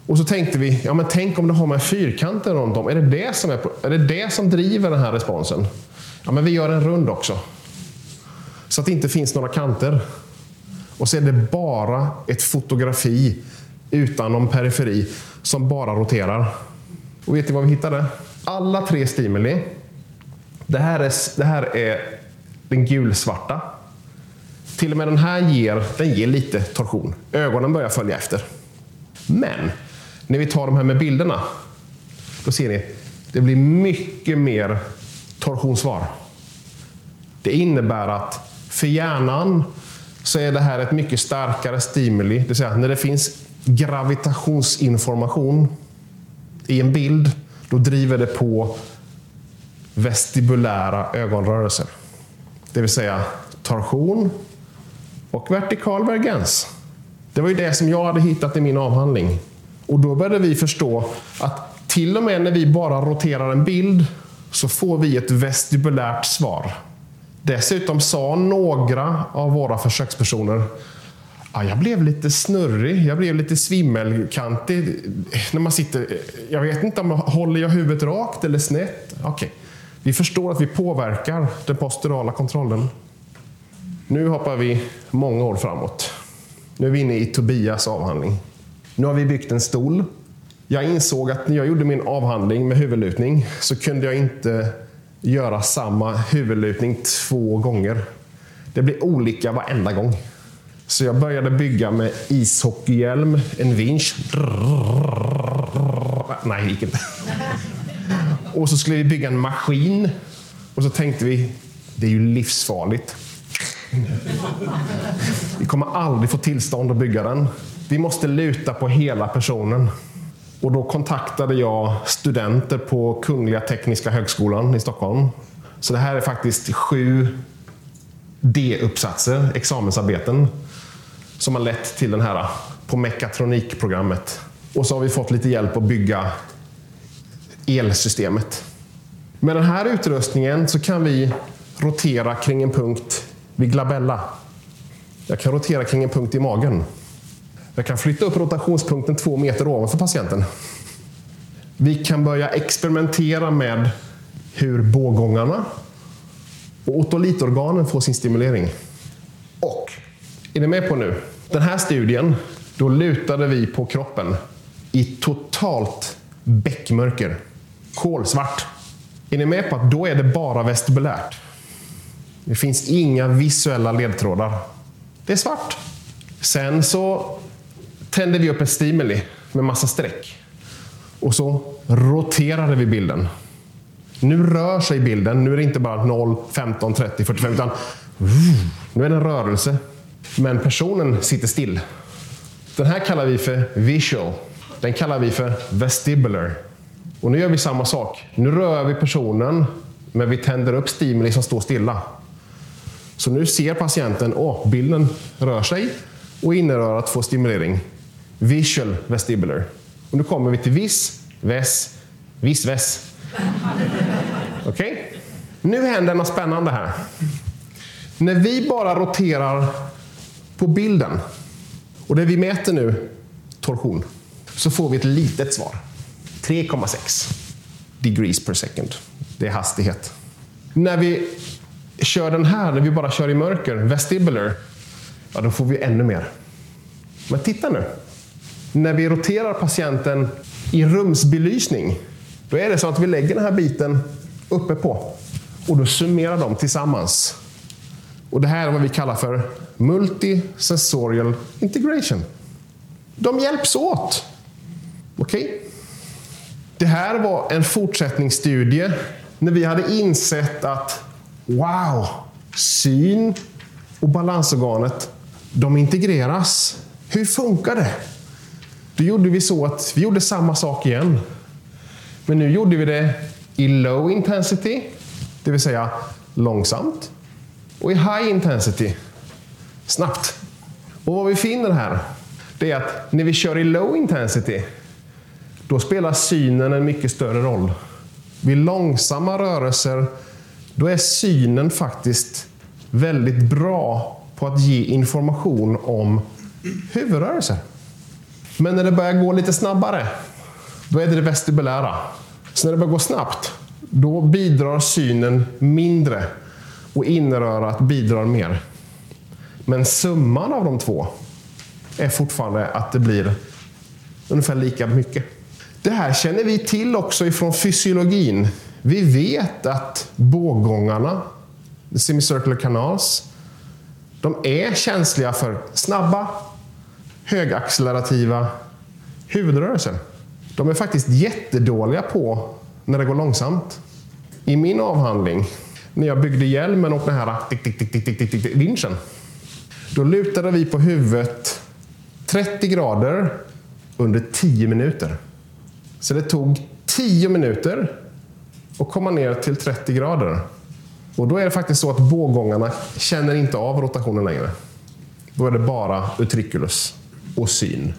Och så tänkte vi, ja men tänk om det har med fyrkanter runt om. Är det det som, är, är det det som driver den här responsen? Ja, men vi gör en rund också. Så att det inte finns några kanter. Och så är det bara ett fotografi utan någon periferi som bara roterar. Och vet ni vad vi hittade? Alla tre stimuli. Det här är, det här är den gulsvarta. Till och med den här ger, den ger lite torsion. Ögonen börjar följa efter. Men när vi tar de här med bilderna, då ser ni, det blir mycket mer torsionssvar. Det innebär att för hjärnan så är det här ett mycket starkare stimuli. Det vill säga när det finns gravitationsinformation i en bild, då driver det på vestibulära ögonrörelser. Det vill säga torsion och vertikal vergens. Det var ju det som jag hade hittat i min avhandling. Och då började vi förstå att till och med när vi bara roterar en bild så får vi ett vestibulärt svar. Dessutom sa några av våra försökspersoner Ja, jag blev lite snurrig, jag blev lite svimmelkantig. När man sitter, jag vet inte om jag håller jag huvudet rakt eller snett. Okay. Vi förstår att vi påverkar den posturala kontrollen. Nu hoppar vi många år framåt. Nu är vi inne i Tobias avhandling. Nu har vi byggt en stol. Jag insåg att när jag gjorde min avhandling med huvudlutning så kunde jag inte göra samma huvudlutning två gånger. Det blir olika varenda gång. Så jag började bygga med ishockeyhjälm, en vinsch. Nej, det gick inte. Och så skulle vi bygga en maskin. Och så tänkte vi, det är ju livsfarligt. Vi kommer aldrig få tillstånd att bygga den. Vi måste luta på hela personen. Och då kontaktade jag studenter på Kungliga Tekniska Högskolan i Stockholm. Så det här är faktiskt sju D-uppsatser, examensarbeten, som har lett till den här på mekatronikprogrammet. Och så har vi fått lite hjälp att bygga elsystemet. Med den här utrustningen så kan vi rotera kring en punkt vid glabella. Jag kan rotera kring en punkt i magen. Jag kan flytta upp rotationspunkten två meter ovanför patienten. Vi kan börja experimentera med hur bågångarna och otolitorganen får sin stimulering. Och, är ni med på nu? Den här studien, då lutade vi på kroppen i totalt bäckmörker. Kolsvart. Är ni med på att då är det bara vestibulärt? Det finns inga visuella ledtrådar. Det är svart. Sen så tände vi upp ett stimuli. med massa streck. Och så roterade vi bilden. Nu rör sig bilden. Nu är det inte bara 0, 15, 30, 45, utan uh, nu är det en rörelse. Men personen sitter still. Den här kallar vi för visual. Den kallar vi för vestibular. Och nu gör vi samma sak. Nu rör vi personen, men vi tänder upp stimuli som står stilla. Så nu ser patienten att bilden rör sig och innerörat får stimulering. Visual vestibular. Och nu kommer vi till vis, väs, vis, väs. Okej? Okay? Nu händer något spännande här. När vi bara roterar på bilden och det vi mäter nu, torsion, så får vi ett litet svar. 3,6 degrees per second. Det är hastighet. När vi kör den här, när vi bara kör i mörker, vestibular, ja då får vi ännu mer. Men titta nu. När vi roterar patienten i rumsbelysning, då är det så att vi lägger den här biten uppe på och då summerar de tillsammans. Och Det här är vad vi kallar för multisensorial integration. De hjälps åt. Okej? Okay? Det här var en fortsättningsstudie när vi hade insett att wow, syn och balansorganet, de integreras. Hur funkar det? Då gjorde vi så att vi gjorde samma sak igen. Men nu gjorde vi det i low intensity, det vill säga långsamt. Och i high intensity, snabbt. Och vad vi finner här, det är att när vi kör i low intensity, då spelar synen en mycket större roll. Vid långsamma rörelser, då är synen faktiskt väldigt bra på att ge information om huvudrörelser. Men när det börjar gå lite snabbare, då är det det vestibulära. Så när det börjar gå snabbt, då bidrar synen mindre och innerörat bidrar mer. Men summan av de två är fortfarande att det blir ungefär lika mycket. Det här känner vi till också ifrån fysiologin. Vi vet att båggångarna, semicircular canals, de är känsliga för snabba, högaccelerativa huvudrörelser. De är faktiskt jättedåliga på när det går långsamt. I min avhandling, när jag byggde hjälmen och den här tick, tick, tick, tick, tick, tick, tick, vinschen, då lutade vi på huvudet 30 grader under 10 minuter. Så det tog 10 minuter och komma ner till 30 grader. Och då är det faktiskt så att bågångarna känner inte av rotationen längre. Då är det bara utriculus och syn.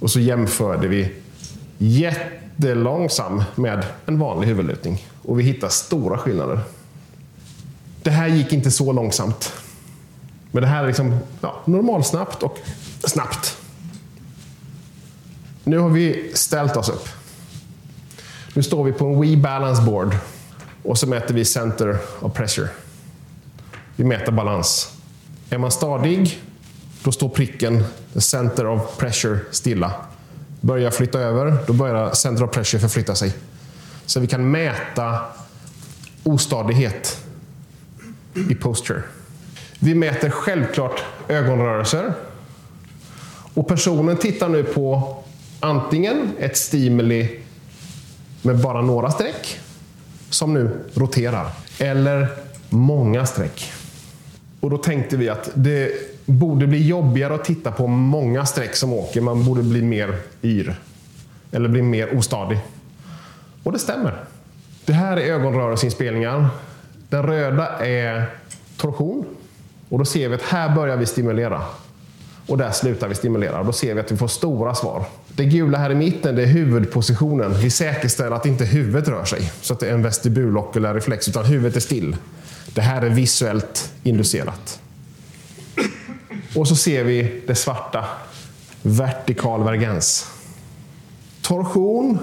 Och så jämförde vi jättelångsam med en vanlig huvudlutning. Och vi hittade stora skillnader. Det här gick inte så långsamt. Men det här är liksom ja, normalsnabbt och snabbt. Nu har vi ställt oss upp. Nu står vi på en Wii Balance Board och så mäter vi center of pressure. Vi mäter balans. Är man stadig, då står pricken, the center of pressure, stilla. Börjar flytta över, då börjar center of pressure förflytta sig. Så vi kan mäta ostadighet i posture. Vi mäter självklart ögonrörelser. Och personen tittar nu på antingen ett stimuli med bara några streck, som nu roterar, eller många streck. Och då tänkte vi att det borde bli jobbigare att titta på många streck som åker. Man borde bli mer yr. Eller bli mer ostadig. Och det stämmer. Det här är ögonrörelseinspelningar. Den röda är torsion. Och då ser vi att här börjar vi stimulera. Och där slutar vi stimulera. Då ser vi att vi får stora svar. Det gula här i mitten det är huvudpositionen. Vi säkerställer att inte huvudet rör sig. Så att det är en vestibulokulär reflex, utan huvudet är still. Det här är visuellt inducerat. Och så ser vi det svarta. Vertikal vergens. Torsion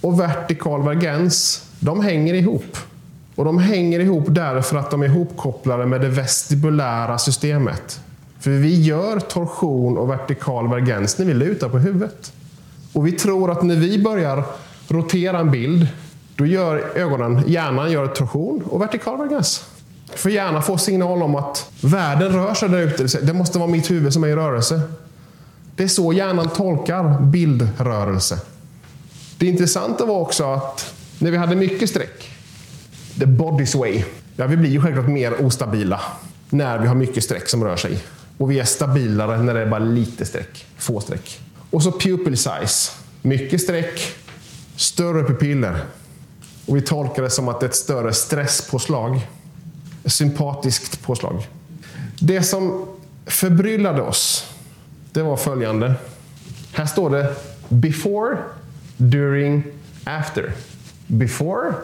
och vertikal vergens, de hänger ihop. Och de hänger ihop därför att de är ihopkopplade med det vestibulära systemet. För vi gör torsion och vertikal vergens när vi lutar på huvudet. Och vi tror att när vi börjar rotera en bild, då gör ögonen, hjärnan gör torsion och vertikal vergens. För hjärnan får signal om att världen rör sig där ute. Det måste vara mitt huvud som är i rörelse. Det är så hjärnan tolkar bildrörelse. Det intressanta var också att när vi hade mycket streck, the body's way, ja, vi blir ju självklart mer ostabila när vi har mycket streck som rör sig. Och vi är stabilare när det är bara lite streck, få streck. Och så pupil size. Mycket streck, större pupiller. Och vi tolkar det som att det är ett större stresspåslag. Ett sympatiskt påslag. Det som förbryllade oss, det var följande. Här står det before, during, after. Before,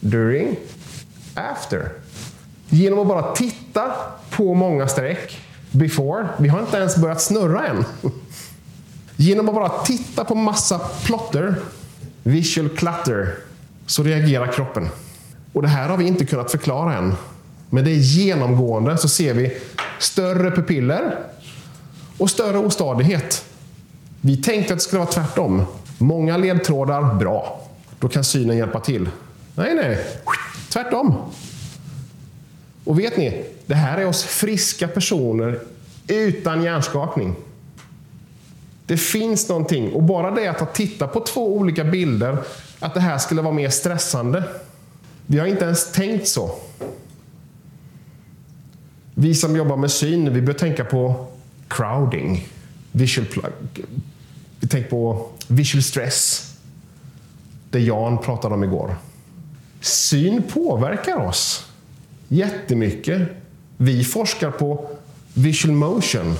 during, after. Genom att bara titta på många streck, before, vi har inte ens börjat snurra än. Genom att bara titta på massa plotter, visual clutter, så reagerar kroppen. Och det här har vi inte kunnat förklara än. Men det är genomgående så ser vi större pupiller och större ostadighet. Vi tänkte att det skulle vara tvärtom. Många ledtrådar, bra. Då kan synen hjälpa till. Nej, nej. Tvärtom. Och vet ni, det här är oss friska personer utan hjärnskakning. Det finns någonting. Och bara det att titta på två olika bilder, att det här skulle vara mer stressande. Vi har inte ens tänkt så. Vi som jobbar med syn, vi bör tänka på crowding, visual plug. Vi tänker på visual stress, det Jan pratade om igår. Syn påverkar oss jättemycket. Vi forskar på visual motion.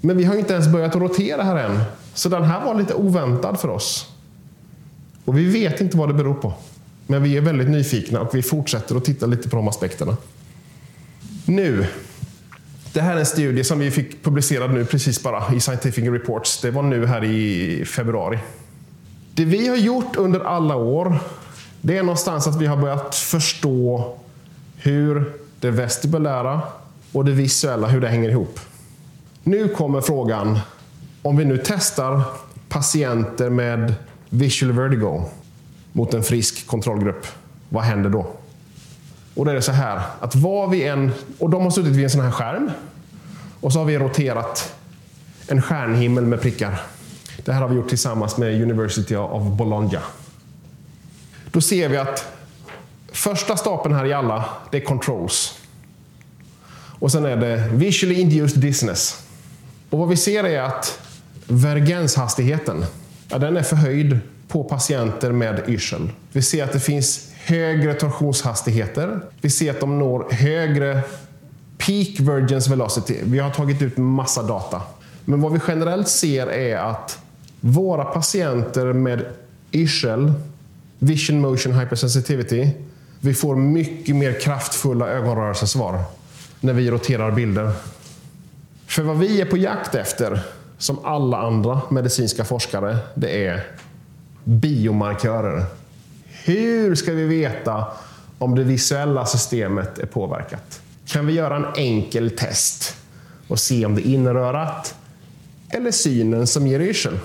Men vi har inte ens börjat rotera här än. Så den här var lite oväntad för oss. Och vi vet inte vad det beror på. Men vi är väldigt nyfikna och vi fortsätter att titta lite på de aspekterna. Nu. Det här är en studie som vi fick publicerad nu precis bara i Scientific Reports. Det var nu här i februari. Det vi har gjort under alla år, det är någonstans att vi har börjat förstå hur det vestibulära och det visuella, hur det hänger ihop. Nu kommer frågan, om vi nu testar patienter med visual vertigo mot en frisk kontrollgrupp, vad händer då? Och då är det så här, att vad vi än... Och de har suttit vid en sån här skärm. Och så har vi roterat en stjärnhimmel med prickar. Det här har vi gjort tillsammans med University of Bologna. Då ser vi att första stapeln här i alla, det är controls. Och sen är det visually induced dizziness. Och vad vi ser är att vergenshastigheten, ja, den är förhöjd på patienter med yrsel. Vi ser att det finns högre torsionshastigheter. Vi ser att de når högre peak vergence velocity. Vi har tagit ut massa data. Men vad vi generellt ser är att våra patienter med yrsel, vision motion hypersensitivity, vi får mycket mer kraftfulla ögonrörelsesvar när vi roterar bilder. För vad vi är på jakt efter, som alla andra medicinska forskare, det är biomarkörer. Hur ska vi veta om det visuella systemet är påverkat? Kan vi göra en enkel test och se om det är inrörat eller synen som ger yrsel?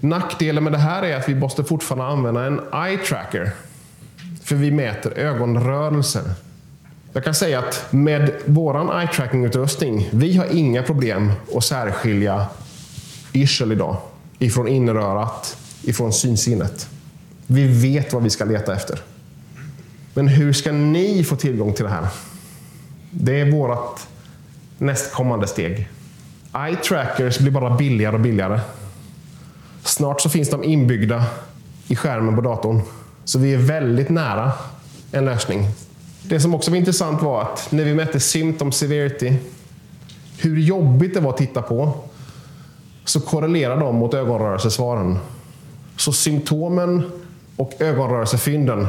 Nackdelen med det här är att vi måste fortfarande använda en eye tracker. För vi mäter ögonrörelser. Jag kan säga att med vår eye tracking-utrustning, vi har inga problem att särskilja yrsel idag ifrån inrörat, ifrån synsinnet. Vi vet vad vi ska leta efter. Men hur ska ni få tillgång till det här? Det är vårt nästkommande steg. Eye trackers blir bara billigare och billigare. Snart så finns de inbyggda i skärmen på datorn. Så vi är väldigt nära en lösning. Det som också var intressant var att när vi mätte symptom severity, hur jobbigt det var att titta på, så korrelerar de mot ögonrörelsesvaren. Så symptomen och ögonrörelsefynden,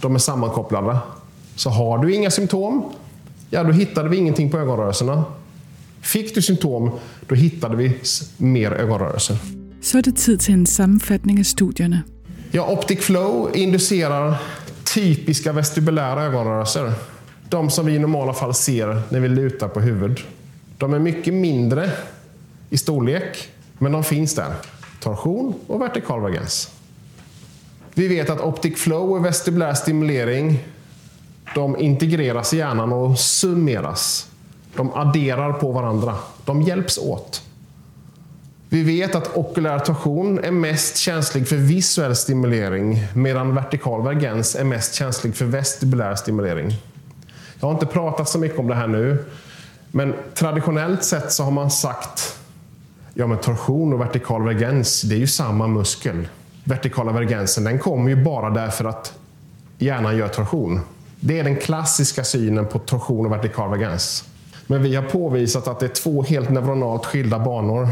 de är sammankopplade. Så har du inga symptom, ja då hittade vi ingenting på ögonrörelserna. Fick du symptom, då hittade vi mer ögonrörelser. Så är det tid till en sammanfattning av studierna. Ja, Optic Flow inducerar typiska vestibulära ögonrörelser. De som vi i normala fall ser när vi lutar på huvud. De är mycket mindre i storlek, men de finns där. Torsion och vertikal vergens. Vi vet att optic flow och vestibulär stimulering de integreras i hjärnan och summeras. De adderar på varandra. De hjälps åt. Vi vet att okulär torsion är mest känslig för visuell stimulering medan vertikal vergens är mest känslig för vestibulär stimulering. Jag har inte pratat så mycket om det här nu, men traditionellt sett så har man sagt ja men torsion och vertikal vergens, det är ju samma muskel. Vertikala vergensen den kommer ju bara därför att hjärnan gör torsion. Det är den klassiska synen på torsion och vertikal vergens. Men vi har påvisat att det är två helt neuronalt skilda banor.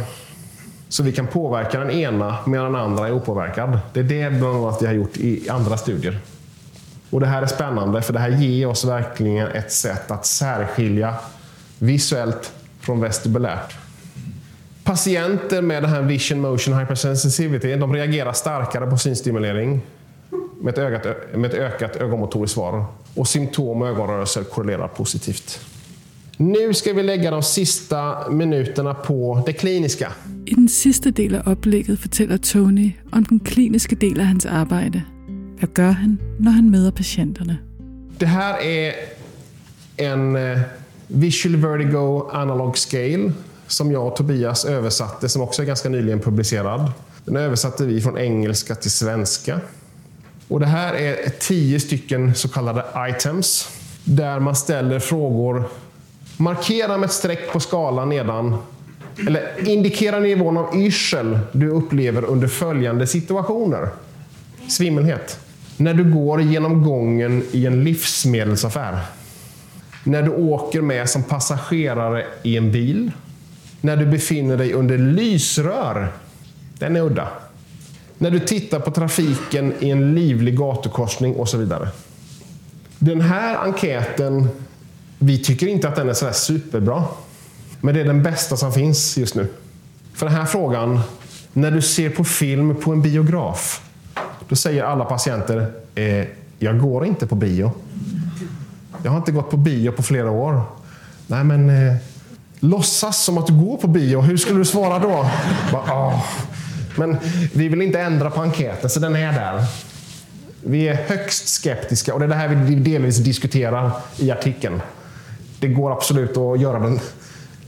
Så vi kan påverka den ena medan den andra är opåverkad. Det är det bland annat vi har gjort i andra studier. Och Det här är spännande för det här ger oss verkligen ett sätt att särskilja visuellt från vestibulärt. Patienter med den här vision motion hypersensitivity de reagerar starkare på synstimulering med ett, ögat, med ett ökat ögonmotoriskt svar. Och symptom och ögonrörelser korrelerar positivt. Nu ska vi lägga de sista minuterna på det kliniska. I den sidste del af oplægget fortæller Tony om den kliniske del af hans arbejde. Hvad gør han, når han møder patienterne? Det här är en eh, Visual Vertigo Analog Scale som jag och Tobias översatte, som också är ganska nyligen publicerad. Den översatte vi från engelska till svenska. Och det här är tio stycken så kallade items där man ställer frågor. Markera med ett streck på skalan nedan. Eller indikera nivån av yrsel du upplever under följande situationer. Svimmelhet. När du går genom gången i en livsmedelsaffär. När du åker med som passagerare i en bil. När du befinner dig under lysrör. Den är udda. När du tittar på trafiken i en livlig gatukorsning och så vidare. Den här enkäten, vi tycker inte att den är sådär superbra. Men det är den bästa som finns just nu. För den här frågan, när du ser på film på en biograf, då säger alla patienter, eh, jag går inte på bio. Jag har inte gått på bio på flera år. Nej, men eh, låtsas som att du går på bio. Hur skulle du svara då? Bara. Ah. Men vi vill inte ändra på enkäten, så den är där. Vi är högst skeptiska och det är det här vi delvis diskuterar i artikeln. Det går absolut att göra den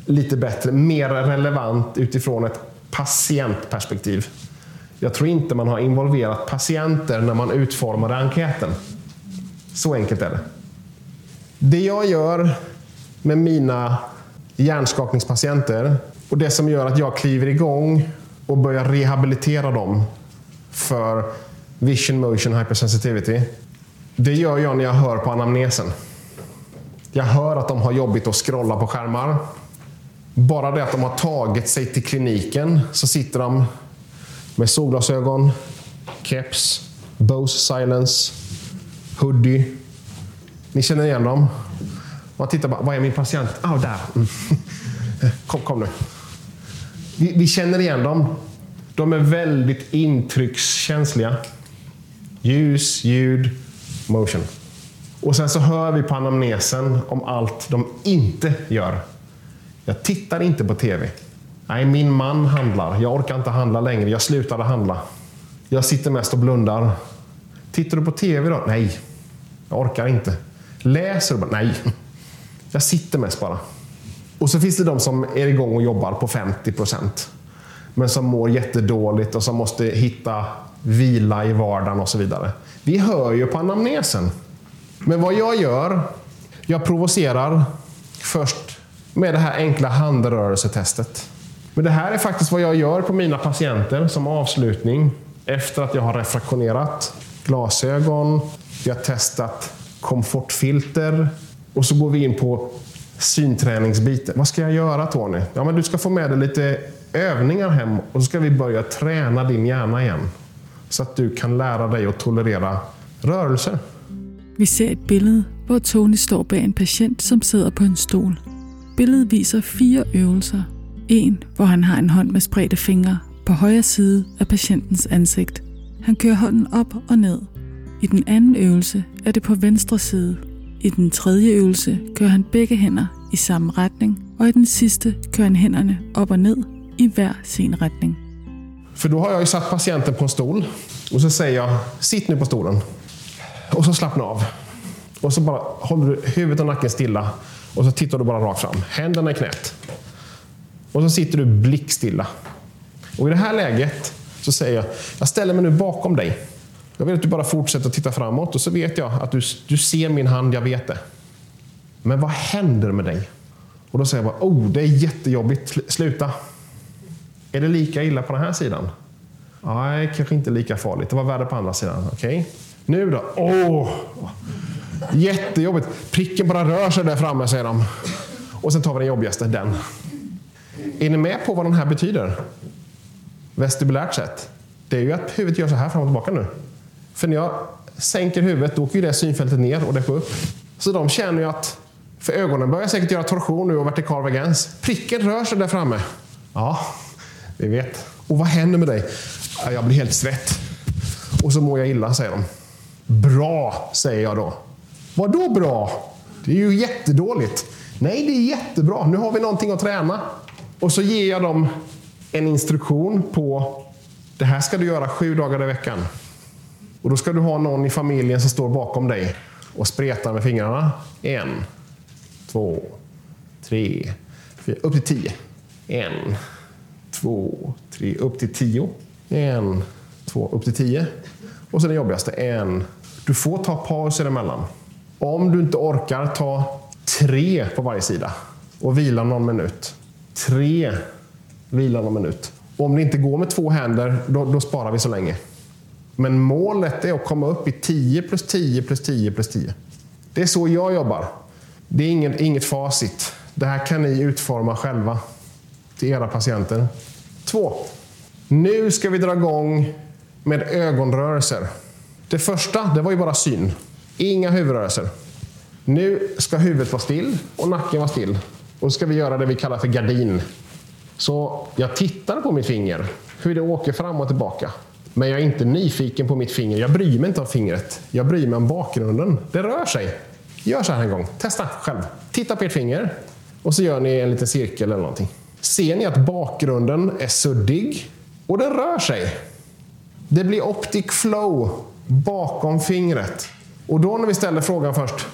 lite bättre, mer relevant utifrån ett patientperspektiv. Jag tror inte man har involverat patienter när man utformade enkäten. Så enkelt är det. Det jag gör med mina hjärnskakningspatienter och det som gör att jag kliver igång och börjar rehabilitera dem för vision motion hypersensitivity. Det gör jag när jag hör på anamnesen. Jag hör att de har jobbigt att scrolla på skärmar. Bara det att de har tagit sig till kliniken så sitter de med solglasögon, keps, Bose Silence, hoodie. Ni känner igen dem? Man tittar bara, var är min patient? Ah, där. Mm. Kom, kom nu. Vi, vi, känner igen dem. De är väldigt intryckskänsliga. Ljus, ljud, motion. Och sen så hör vi på anamnesen om allt de inte gör. Jag tittar inte på TV. Nej, min man handlar. Jag orkar inte handla längre. Jag slutade handla. Jag sitter mest och blundar. Tittar du på TV då? Nej, jag orkar inte. Läser du? Nej, jag sitter mest bara. Och så finns det de som är igång och jobbar på 50 procent. Men som mår jättedåligt och som måste hitta vila i vardagen och så vidare. Vi hör ju på anamnesen. Men vad jag gör, jag provocerar först med det här enkla handrörelsetestet. Men det här är faktiskt vad jag gör på mina patienter som avslutning efter att jag har refraktionerat glasögon, vi har testat komfortfilter och så går vi in på synträningsbiten. Vad ska jag göra Tony? Ja, men du ska få med dig lite övningar hem och så ska vi börja träna din hjärna igen. Så att du kan lära dig att tolerera rörelser. Vi ser et billede, hvor Tony står bag en patient, som sidder på en stol. Billedet viser fire øvelser. En, hvor han har en hånd med spredte fingre på højre side af patientens ansigt. Han kører hånden op og ned. I den anden øvelse er det på venstre side, i den tredje øvelse kører han begge hænder i samme retning, og i den sidste kører han hænderne op og ned i hver sin retning. För då har jag ju satt patienten på en stol och så säger jag sitt nu på stolen. Och så slappna av. Och så bara håller du huvudet och nacken stilla Och så tittar du bara rakt fram. Händerna i knät. Och så sitter du blickstilla. Och i det här läget så säger jag, jag ställer mig nu bakom dig. Jag vill att du bara fortsätter att titta framåt och så vet jag att du, du ser min hand, jag vet det. Men vad händer med dig? Och då säger jag bara, oh, det är jättejobbigt, sluta. Är det lika illa på den här sidan? Nej, kanske inte lika farligt. Det var värre på andra sidan. Okej. Okay. Nu då? Åh! Oh, jättejobbigt. Pricken bara rör sig där framme, säger de. Och sen tar vi den jobbigaste, den. Är ni med på vad den här betyder? Vestibulärt sett. Det är ju att huvudet gör så här fram och tillbaka nu. För när jag sänker huvudet, då åker ju det synfältet ner och det går upp. Så de känner ju att, för ögonen börjar säkert göra torsion nu och vertikal vagens. Pricken rör sig där framme. Ja, vi vet. Och vad händer med dig? Jag blir helt svett. Och så mår jag illa, säger de. Bra, säger jag då. Vadå bra? Det är ju jättedåligt. Nej, det är jättebra. Nu har vi någonting att träna. Och så ger jag dem en instruktion på det här ska du göra sju dagar i veckan. Och då ska du ha någon i familjen som står bakom dig och spretar med fingrarna. En, två, tre, fyra, upp till tio. En, två, tre, upp till tio. En, två, upp till tio. Och så den jobbigaste, en. Du får ta pauser emellan. Om du inte orkar, ta tre på varje sida och vila någon minut. Tre, vila någon minut. Om det inte går med två händer, då, då sparar vi så länge. Men målet är att komma upp i 10 plus 10 plus 10 plus 10. Det är så jag jobbar. Det är inget, inget facit. Det här kan ni utforma själva till era patienter. Två. Nu ska vi dra igång med ögonrörelser. Det första, det var ju bara syn. Inga huvudrörelser. Nu ska huvudet vara still och nacken vara still. Och så ska vi göra det vi kallar för gardin. Så jag tittar på mitt finger, hur det åker fram och tillbaka. Men jag är inte nyfiken på mitt finger. Jag bryr mig inte om fingret. Jag bryr mig om bakgrunden. Det rör sig. Gör så här en gång. Testa själv. Titta på ert finger och så gör ni en liten cirkel eller någonting. Ser ni att bakgrunden är suddig och den rör sig? Det blir optic flow bakom fingret. Och då när vi ställer frågan först,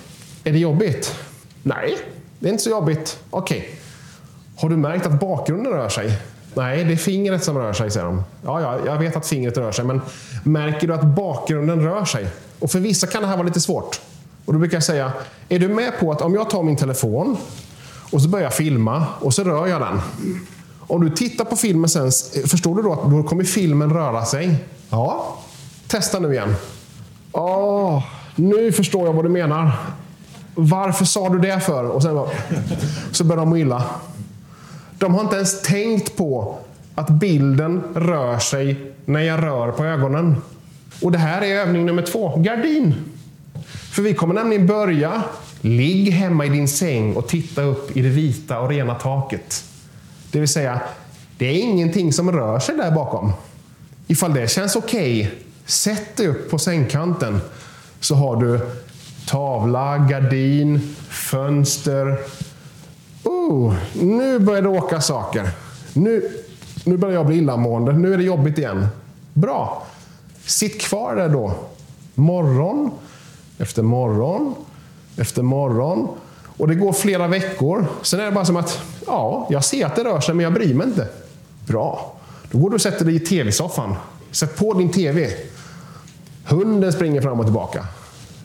är det jobbigt? Nej, det är inte så jobbigt. Okej. Okay. Har du märkt att bakgrunden rör sig? Nej, det är fingret som rör sig, säger de. Ja, ja, jag vet att fingret rör sig, men märker du att bakgrunden rör sig? Och för vissa kan det här vara lite svårt. Och då brukar jag säga, är du med på att om jag tar min telefon och så börjar jag filma och så rör jag den. Om du tittar på filmen sen, förstår du då att då kommer filmen röra sig? Ja. Testa nu igen. Åh, nu förstår jag vad du menar. Varför sa du det för? Och sen bara, så börjar de må illa. De har inte ens tänkt på att bilden rör sig när jag rör på ögonen. Och det här är övning nummer två, gardin. För vi kommer nämligen börja, ligg hemma i din säng och titta upp i det vita och rena taket. Det vill säga, det är ingenting som rör sig där bakom. Ifall det känns okej, okay, sätt dig upp på sängkanten så har du tavla, gardin, fönster, oh, nu börjar det åka saker. Nu, nu börjar jag bli illamående. Nu är det jobbigt igen. Bra. Sitt kvar där då. Morgon efter morgon efter morgon. Och det går flera veckor. Sen är det bara som att, ja, jag ser att det rör sig, men jag bryr mig inte. Bra. Då går du och sätter dig i tv-soffan. Sätt på din tv. Hunden springer fram och tillbaka.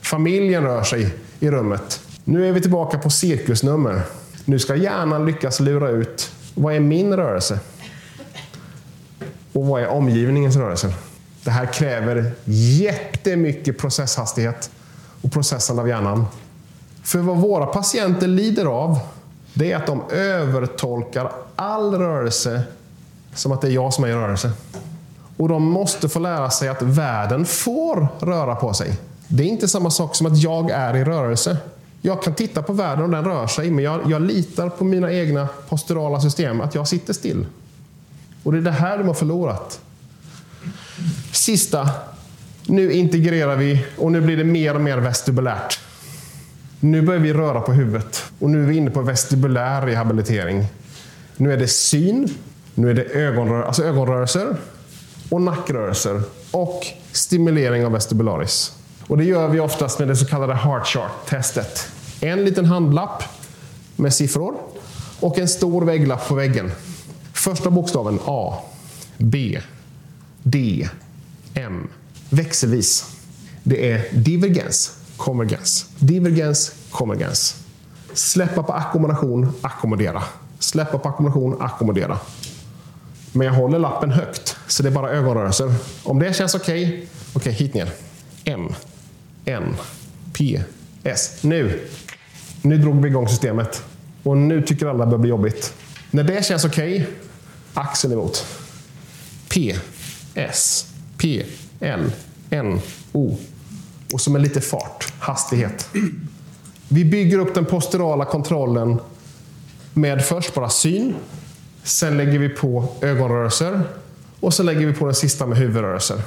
Familjen rör sig i rummet. Nu är vi tillbaka på cirkusnummer. Nu ska hjärnan lyckas lura ut vad är min rörelse? Och vad är omgivningens rörelse? Det här kräver jättemycket processhastighet och processande av hjärnan. För vad våra patienter lider av, det är att de övertolkar all rörelse som att det är jag som är i rörelse. Och de måste få lära sig att världen får röra på sig. Det är inte samma sak som att jag är i rörelse. Jag kan titta på världen och den rör sig, men jag, jag litar på mina egna posturala system, att jag sitter still. Och det är det här de har förlorat. Sista. Nu integrerar vi och nu blir det mer och mer vestibulärt. Nu börjar vi röra på huvudet och nu är vi inne på vestibulär rehabilitering. Nu är det syn, nu är det ögonrör alltså ögonrörelser och nackrörelser och stimulering av vestibularis. Och det gör vi oftast med det så kallade heart chart-testet. En liten handlapp med siffror och en stor vägglapp på väggen. Första bokstaven A, B, D, M. Växelvis. Det är divergens, konvergens. Divergens, konvergens. Släppa på ackommodation, ackommodera. Släppa på ackommodation, ackommodera. Men jag håller lappen högt, så det är bara ögonrörelser. Om det känns okej, okay, okej, okay, hit ner. M, N, P, S. Nu! Nu drog vi igång systemet. Och nu tycker alla det börjar bli jobbigt. När det känns okej, okay, axeln emot. P, S, P, L, N, O. Och så med lite fart, hastighet. Vi bygger upp den posturala kontrollen med först bara syn. Sen lägger vi på ögonrörelser. Och så lägger vi på den sista med huvudrörelser.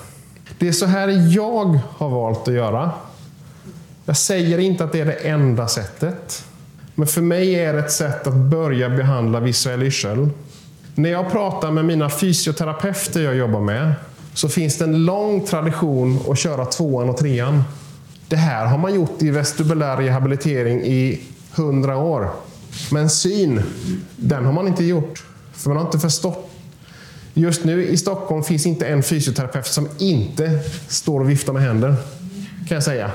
Det är så här jag har valt att göra. Jag säger inte att det är det enda sättet. Men för mig är det ett sätt att börja behandla visuell yrsel. När jag pratar med mina fysioterapeuter jag jobbar med så finns det en lång tradition att köra tvåan och trean. Det här har man gjort i vestibulär rehabilitering i hundra år. Men syn, den har man inte gjort. För man har inte förstått. Just nu i Stockholm finns inte en fysioterapeut som inte står och viftar med händer. Kan jag säga.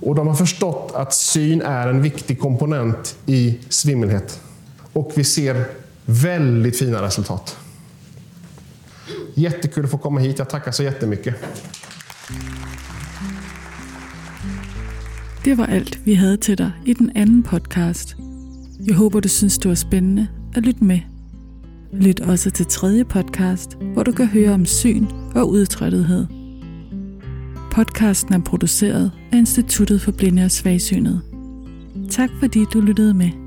Och de har förstått att syn är en viktig komponent i svimmelhet. Och vi ser väldigt fina resultat. Jättekul att få komma hit. Jag tackar så jättemycket. Det var allt vi hade till dig i den andra podcast. Jag hoppas du tyckte det var spännande at lytte med. Lyt også til tredje podcast, hvor du kan høre om syn og udtrættethed. Podcasten er produceret af Instituttet for Blinde og Svagsynede. Tak fordi du lyttede med.